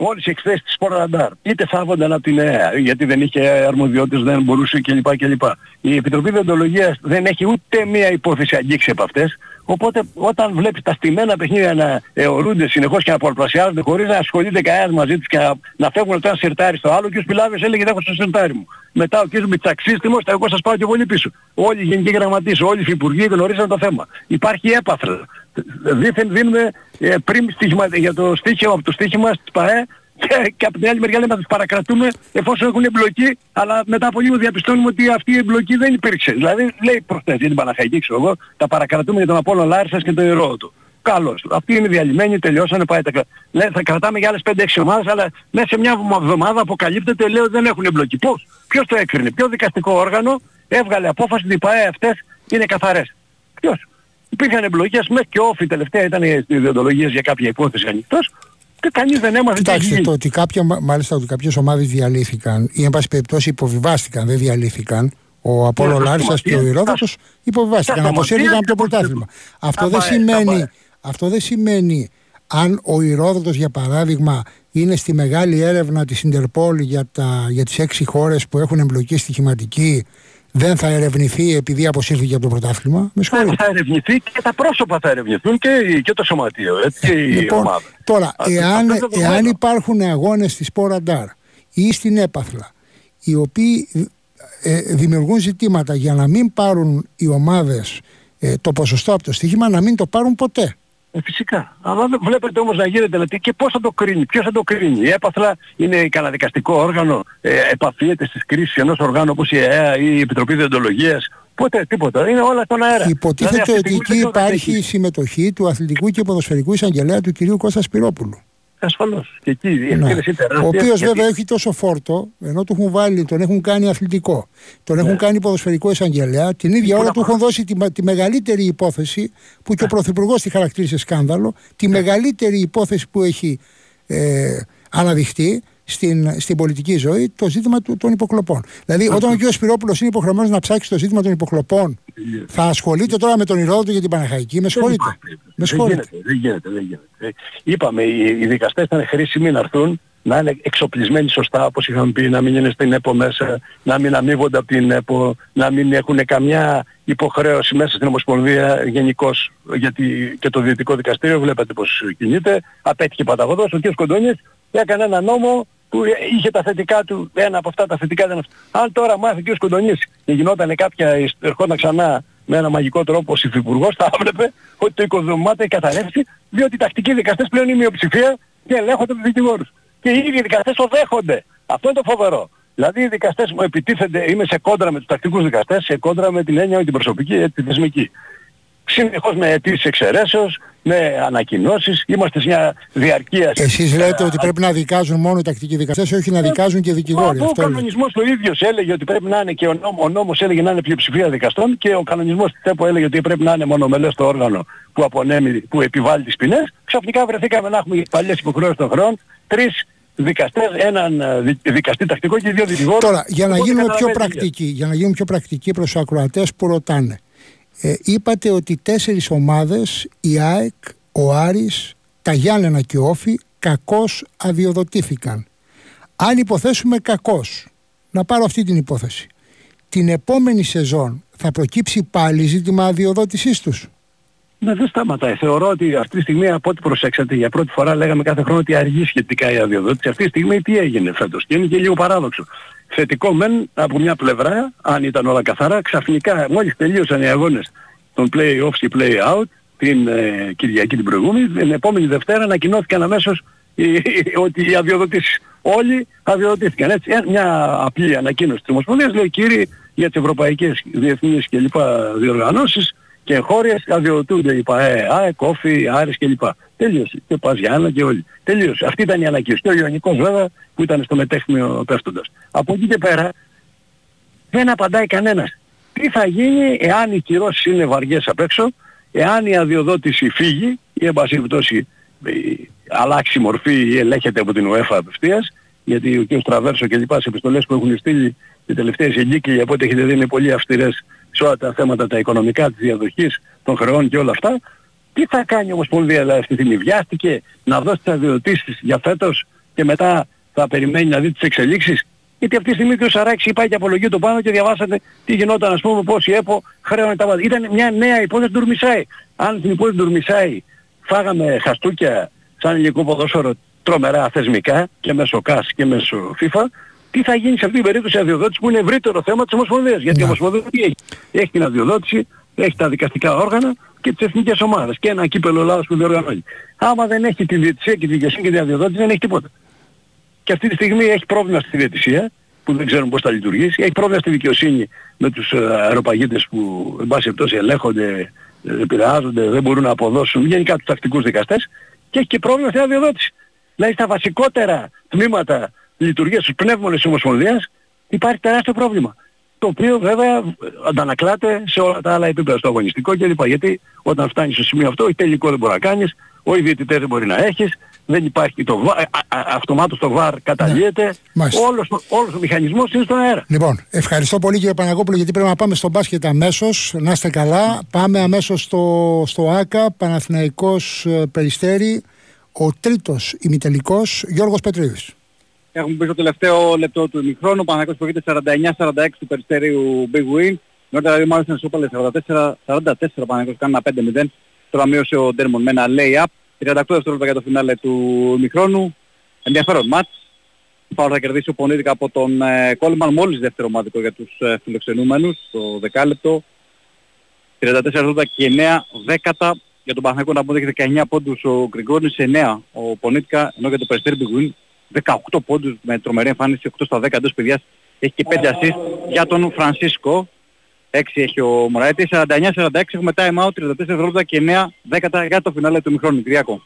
Όλες οι εκθέσεις της Σποραντάρ, είτε θάβονταν από την ΕΕ, γιατί δεν είχε αρμοδιότητες, δεν μπορούσε κλπ. κλπ. Η Επιτροπή Διοντολογίας δεν έχει ούτε μία υπόθεση αγγίξει από αυτές, Οπότε όταν βλέπεις τα στημένα παιχνίδια να αιωρούνται συνεχώς και να πολλαπλασιάζονται χωρίς να ασχολείται κανένας μαζί τους και να, να φεύγουν το ένα σιρτάρι στο άλλο και ο Σπιλάβης έλεγε δεν έχω στο σιρτάρι μου. Μετά ο κ. Μητσαξίστημος, θα εγώ σας πάω και πολύ πίσω. Όλοι οι γενικοί γραμματείς, όλοι οι υπουργοί γνωρίζαν το θέμα. Υπάρχει έπαθλο. Δήθεν δίνουμε ε, πριν στοιχημα, για το στοίχημα από το στοίχημα της ΠαΕ και, και από την άλλη μεριά λέμε να τους παρακρατούμε εφόσον έχουν εμπλοκή, αλλά μετά από λίγο διαπιστώνουμε ότι αυτή η εμπλοκή δεν υπήρξε. Δηλαδή λέει προχτές για την Παναχαϊκή, ξέρω εγώ, τα παρακρατούμε για τον Απόλλων Λάρισας και τον Ηρώο του. Καλώς. Αυτοί είναι διαλυμένοι, τελειώσανε, πάει τα Λέει, θα κρατάμε για άλλες 5-6 ομάδες, αλλά μέσα σε μια εβδομάδα αποκαλύπτεται, λέω, δεν έχουν εμπλοκή. Πώς, ποιος το έκρινε, ποιο δικαστικό όργανο έβγαλε απόφαση ότι οι ΠαΕ αυτές είναι καθαρές; Ποιος; Υπήρχαν εμπλοκές, μέχρι και όφη τελευταία ήταν οι ιδεοντολογίες για κάποια υπόθεση ανοιχτός και κανείς δεν έμαθε Κοιτάξτε, το ότι κάποια, μάλιστα ότι κάποιες ομάδες διαλύθηκαν ή εν πάση περιπτώσει υποβιβάστηκαν, δεν διαλύθηκαν, ο Απόλλω ναι, Λάρισας και ο Ηρόδοτος υποβιβάστηκαν, αποσύρθηκαν από το πρωτάθλημα. Αυτό δεν σημαίνει, αυτό δεν σημαίνει αν ο Ηρόδοτος για παράδειγμα είναι στη μεγάλη έρευνα της Ιντερπόλ για, τα, για τις έξι χώρες που έχουν εμπλοκή στοιχηματική δεν θα ερευνηθεί επειδή αποσύρθηκε από το πρωτάθλημα. Με θα, θα ερευνηθεί και τα πρόσωπα θα ερευνηθούν και, και το σωματείο έτσι, και η λοιπόν, ομάδα. Τώρα, εάν, εάν υπάρχουν αγώνες στη Σποραντάρ ή στην Έπαθλα οι οποίοι ε, δημιουργούν ζητήματα για να μην πάρουν οι ομάδες ε, το ποσοστό από το στοίχημα να μην το πάρουν ποτέ. Ε, φυσικά. Αλλά βλέπετε όμως να γίνεται δηλαδή και πώς θα το κρίνει, ποιος θα το κρίνει. Η έπαθλα είναι καναδικαστικό όργανο, ε, επαφίεται στις κρίσεις ενός οργάνου όπως η ΕΕ ή η Επιτροπή Διοντολογίας. Ποτέ, τίποτα. Είναι όλα στον αέρα. Υποτίθεται δηλαδή, ότι εκεί υπάρχει η συμμετοχή του αθλητικού και ποδοσφαιρικού εισαγγελέα του κυρίου Κώστα Σπυρόπουλου. Ασφαλώς. Και εκεί η ναι. Ο οποίος βέβαια έχει τόσο φόρτο, ενώ του έχουν βάλει, τον έχουν κάνει αθλητικό, τον έχουν ναι. κάνει ποδοσφαιρικό εισαγγελέα, την ίδια ώρα του έχουν δώσει τη, τη μεγαλύτερη υπόθεση που και ο ναι. Πρωθυπουργός τη χαρακτήρισε σκάνδαλο, τη μεγαλύτερη υπόθεση που έχει ε, αναδειχθεί στην, στην πολιτική ζωή το ζήτημα του, των υποκλοπών. Δηλαδή, όταν ο κ. Σπυρόπουλο είναι υποχρεωμένος να ψάξει το ζήτημα των υποκλοπών, θα ασχολείται τώρα με τον Ηρόδοτο για την Παναχαϊκή; Με συγχωρείτε. Με συγχωρείτε. Δεν γίνεται, δεν γίνεται. Ε, είπαμε, οι, οι δικαστές ήταν χρήσιμοι να έρθουν να είναι εξοπλισμένοι σωστά όπως είχαμε πει, να μην είναι στην ΕΠΟ μέσα, να μην αμείβονται από την ΕΠΟ, να μην έχουν καμιά υποχρέωση μέσα στην Ομοσπονδία γενικώς γιατί και το Διετικό Δικαστήριο βλέπετε πως κινείται, απέτυχε παταγωδός, ο κ. Κοντώνης έκανε ένα νόμο που είχε τα θετικά του, ένα από αυτά τα θετικά ήταν αυτό. Αν τώρα μάθει και ο Σκοντονής και γινόταν κάποια, ερχόταν ξανά με ένα μαγικό τρόπο ο υφυπουργός θα έβλεπε ότι το οικοδομάται έχει καταρρεύσει διότι οι τακτικοί δικαστές πλέον είναι η μειοψηφία και ελέγχονται τους δικηγόρους. Και οι ίδιοι δικαστές το δέχονται. Αυτό είναι το φοβερό. Δηλαδή οι δικαστές μου επιτίθενται, είμαι σε κόντρα με τους τακτικούς δικαστές, σε κόντρα με την έννοια με την προσωπική, τη θεσμική συνεχώς με αιτήσεις εξαιρέσεως, με ανακοινώσεις, είμαστε σε μια διαρκεία... Εσείς λέτε ότι πρέπει να δικάζουν μόνο οι τακτικοί δικαστές, όχι να δικάζουν και οι δικηγόροι. Ο κανονισμός το ίδιος έλεγε ότι πρέπει να είναι και ο, νόμος, ο νόμος έλεγε να είναι πλειοψηφία δικαστών και ο κανονισμός της ΤΕΠΟ έλεγε ότι πρέπει να είναι μονομελές το όργανο που απονέμει, που επιβάλλει τις ποινές. Ξαφνικά βρεθήκαμε να έχουμε παλιές υποχρεώσεις των χρόνων, τρεις δικαστές, έναν ε, δικαστή τακτικό και δύο δικηγόρους. Τώρα, για να γίνουμε πιο πρακτικοί, για να γίνουμε πιο πρακτικοί προς τους ακροατές που ρωτάνε. Ε, είπατε ότι τέσσερις ομάδες, η ΑΕΚ, ο Άρης, τα Γιάννενα και ο Όφη, κακώς αδειοδοτήθηκαν. Αν υποθέσουμε κακώς, να πάρω αυτή την υπόθεση, την επόμενη σεζόν θα προκύψει πάλι ζήτημα αδειοδότησής τους. Ναι, δεν σταματάει. Θεωρώ ότι αυτή τη στιγμή από ό,τι προσέξατε για πρώτη φορά λέγαμε κάθε χρόνο ότι αργεί σχετικά η αδειοδότηση. Αυτή τη στιγμή τι έγινε φέτος; Και είναι και λίγο παράδοξο. Θετικό μεν από μια πλευρά, αν ήταν όλα καθαρά, ξαφνικά μόλις τελείωσαν οι αγώνες των play-offs και play-out την ε, Κυριακή την προηγούμενη, την επόμενη Δευτέρα ανακοινώθηκαν αμέσως <laughs> ότι οι αδειοδοτήσεις όλοι αδειοδοτήθηκαν. Έτσι, ε, μια απλή ανακοίνωση της Ομοσπονδίας λέει κύριοι για τις ευρωπαϊκές διεθνείς και λοιπά διοργανώσεις και εγχώριες αδειοδοτούνται η ΠαΕ, ΑΕ, Κόφη, Άρης κλπ. Τέλειωσε. Και ο Γιάννα και όλοι. Τελείωσε. Αυτή ήταν η ανακοίνωση. Και ο Ιωνικός βέβαια που ήταν στο μετέχνιο πέφτοντας. Από εκεί και πέρα δεν απαντάει κανένας. Τι θα γίνει εάν οι κυρώσεις είναι βαριές απ' έξω, εάν η αδειοδότηση φύγει ή εν πάση περιπτώσει αλλάξει μορφή ή ελέγχεται από την UEFA απευθείας, γιατί ο κ. Τραβέρσο και λοιπά σε επιστολές που έχουν στείλει οι τελευταίες εγκύκλοι από ό,τι έχετε δει είναι πολύ αυστηρές σε όλα τα θέματα τα οικονομικά της διαδοχής των χρεών και όλα αυτά. Τι θα κάνει όμως πολύ δηλαδή αυτή τη στιγμή; Βιάστηκε να δώσει τις αδειοδοτήσεις για φέτος και μετά θα περιμένει να δει τις εξελίξεις; Γιατί αυτή τη στιγμή και ο Σαράκης είπα και απολογεί το πάνω και διαβάσατε τι γινόταν ας πούμε πώς η ΕΠΟ χρέωνε τα βάζα. Ήταν μια νέα υπόθεση του Ουρμισάη. Αν την υπόθεση του Ουρμισάη φάγαμε χαστούκια σαν ελληνικό ποδόσφαιρο τρομερά θεσμικά και μέσω ΚΑΣ και μέσω FIFA, τι θα γίνει σε αυτή την περίπτωση αδειοδότηση που είναι ευρύτερο θέμα της Ομοσπονδίας; Γιατί η ναι. Ομοσπονδία τι έχει; Έχει την αδειοδότηση, έχει τα δικαστικά όργανα και τις εθνικές ομάδες και ένα κύπελο Ελλάδας που διοργανώνει. Άμα δεν έχει τη διετησία και τη δικαιοσύνη και τη αδειοδότηση δεν έχει τίποτα. Και αυτή τη στιγμή έχει πρόβλημα στη διετησία που δεν ξέρουν πώς θα λειτουργήσει. Έχει πρόβλημα στη δικαιοσύνη με τους ε, αεροπαγίτες που εν πάση περιπτώσει ελέγχονται, ε, επηρεάζονται, δεν μπορούν να αποδώσουν γενικά τους τακτικούς δικαστές και έχει και πρόβλημα στην αδειοδότηση. Δηλαδή στα βασικότερα τμήματα λειτουργίας του πνεύμονες της Ομοσπονδίας υπάρχει τεράστιο πρόβλημα. Το οποίο βέβαια αντανακλάται σε όλα τα άλλα επίπεδα, στο αγωνιστικό κλπ. Γιατί όταν φτάνεις στο σημείο αυτό, η τελικό δεν μπορεί να κάνεις, ο ιδιαιτητές δεν μπορεί να έχεις, δεν υπάρχει το βα... αυτομάτως το βαρ καταλύεται. Ναι. Όλος, όλος ο μηχανισμός είναι στον αέρα. Λοιπόν, ευχαριστώ πολύ κύριε Παναγόπουλο γιατί πρέπει να πάμε στο μπάσκετ αμέσως. Να είστε καλά. Πάμε αμέσως στο, στο ΆΚΑ, Παναθηναϊκός ε, Περιστέρη, ο τρίτος ημιτελικός Γιώργος Πετρίδης. Έχουμε πει στο τελευταίο λεπτό του ημιχρόνου. Ο Παναγιώτης προηγείται 49-46 του Περιστέριου Big Win. Νωρίτερα δηλαδή μάλιστα σούπαλε 44-44 ο Παναγιώτης κάνει ένα 5-0. Τώρα μείωσε ο Ντέρμον με ένα lay-up. 38 δευτερόλεπτα για το φινάλε του ημιχρόνου. Ενδιαφέρον μάτς. Πάω θα κερδίσει ο Πονίδικα από τον ε, Κόλμαν μόλις δεύτερο μάτικο για τους ε, φιλοξενούμενους στο δεκάλεπτο. 34 και 9 δέκατα για τον Παναγιώτο να πούμε 19 πόντους ο Γκριγκόνης, 9 ο Πονίτικα, ενώ για το Περιστέρι Big 18 πόντους με τρομερή εμφάνιση 8 στα 10 εντός παιδιάς έχει και 5 assist για τον Φρανσίσκο. 6 έχει ο Μωραέτη 49-46 έχουμε time out 34 δευτερόλεπτα και 9 δέκατα για το φινάλε του μικρόνου Κυριακό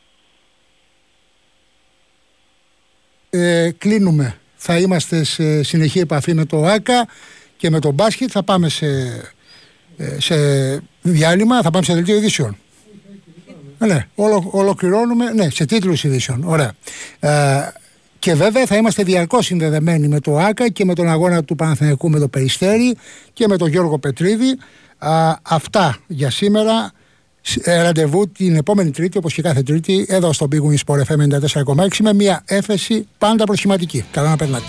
ε, κλείνουμε. Θα είμαστε σε συνεχή επαφή με το ΆΚΑ και με τον μπάσκετ. Θα πάμε σε, ε, σε διάλειμμα θα πάμε σε δελτίο ειδήσεων. Ε, ναι, ολο, ολοκληρώνουμε, ναι, σε τίτλους ειδήσεων, ωραία. Ε, και βέβαια θα είμαστε διαρκώς συνδεδεμένοι με το ΆΚΑ και με τον αγώνα του Παναθηναϊκού με το Περιστέρι και με τον Γιώργο Πετρίδη. Α, αυτά για σήμερα. Ε, ραντεβού την επόμενη Τρίτη, όπως και κάθε Τρίτη, εδώ στο Big Wings Sport FM 94,6 με μια έφεση πάντα προσχηματική. Καλά να περνάτε.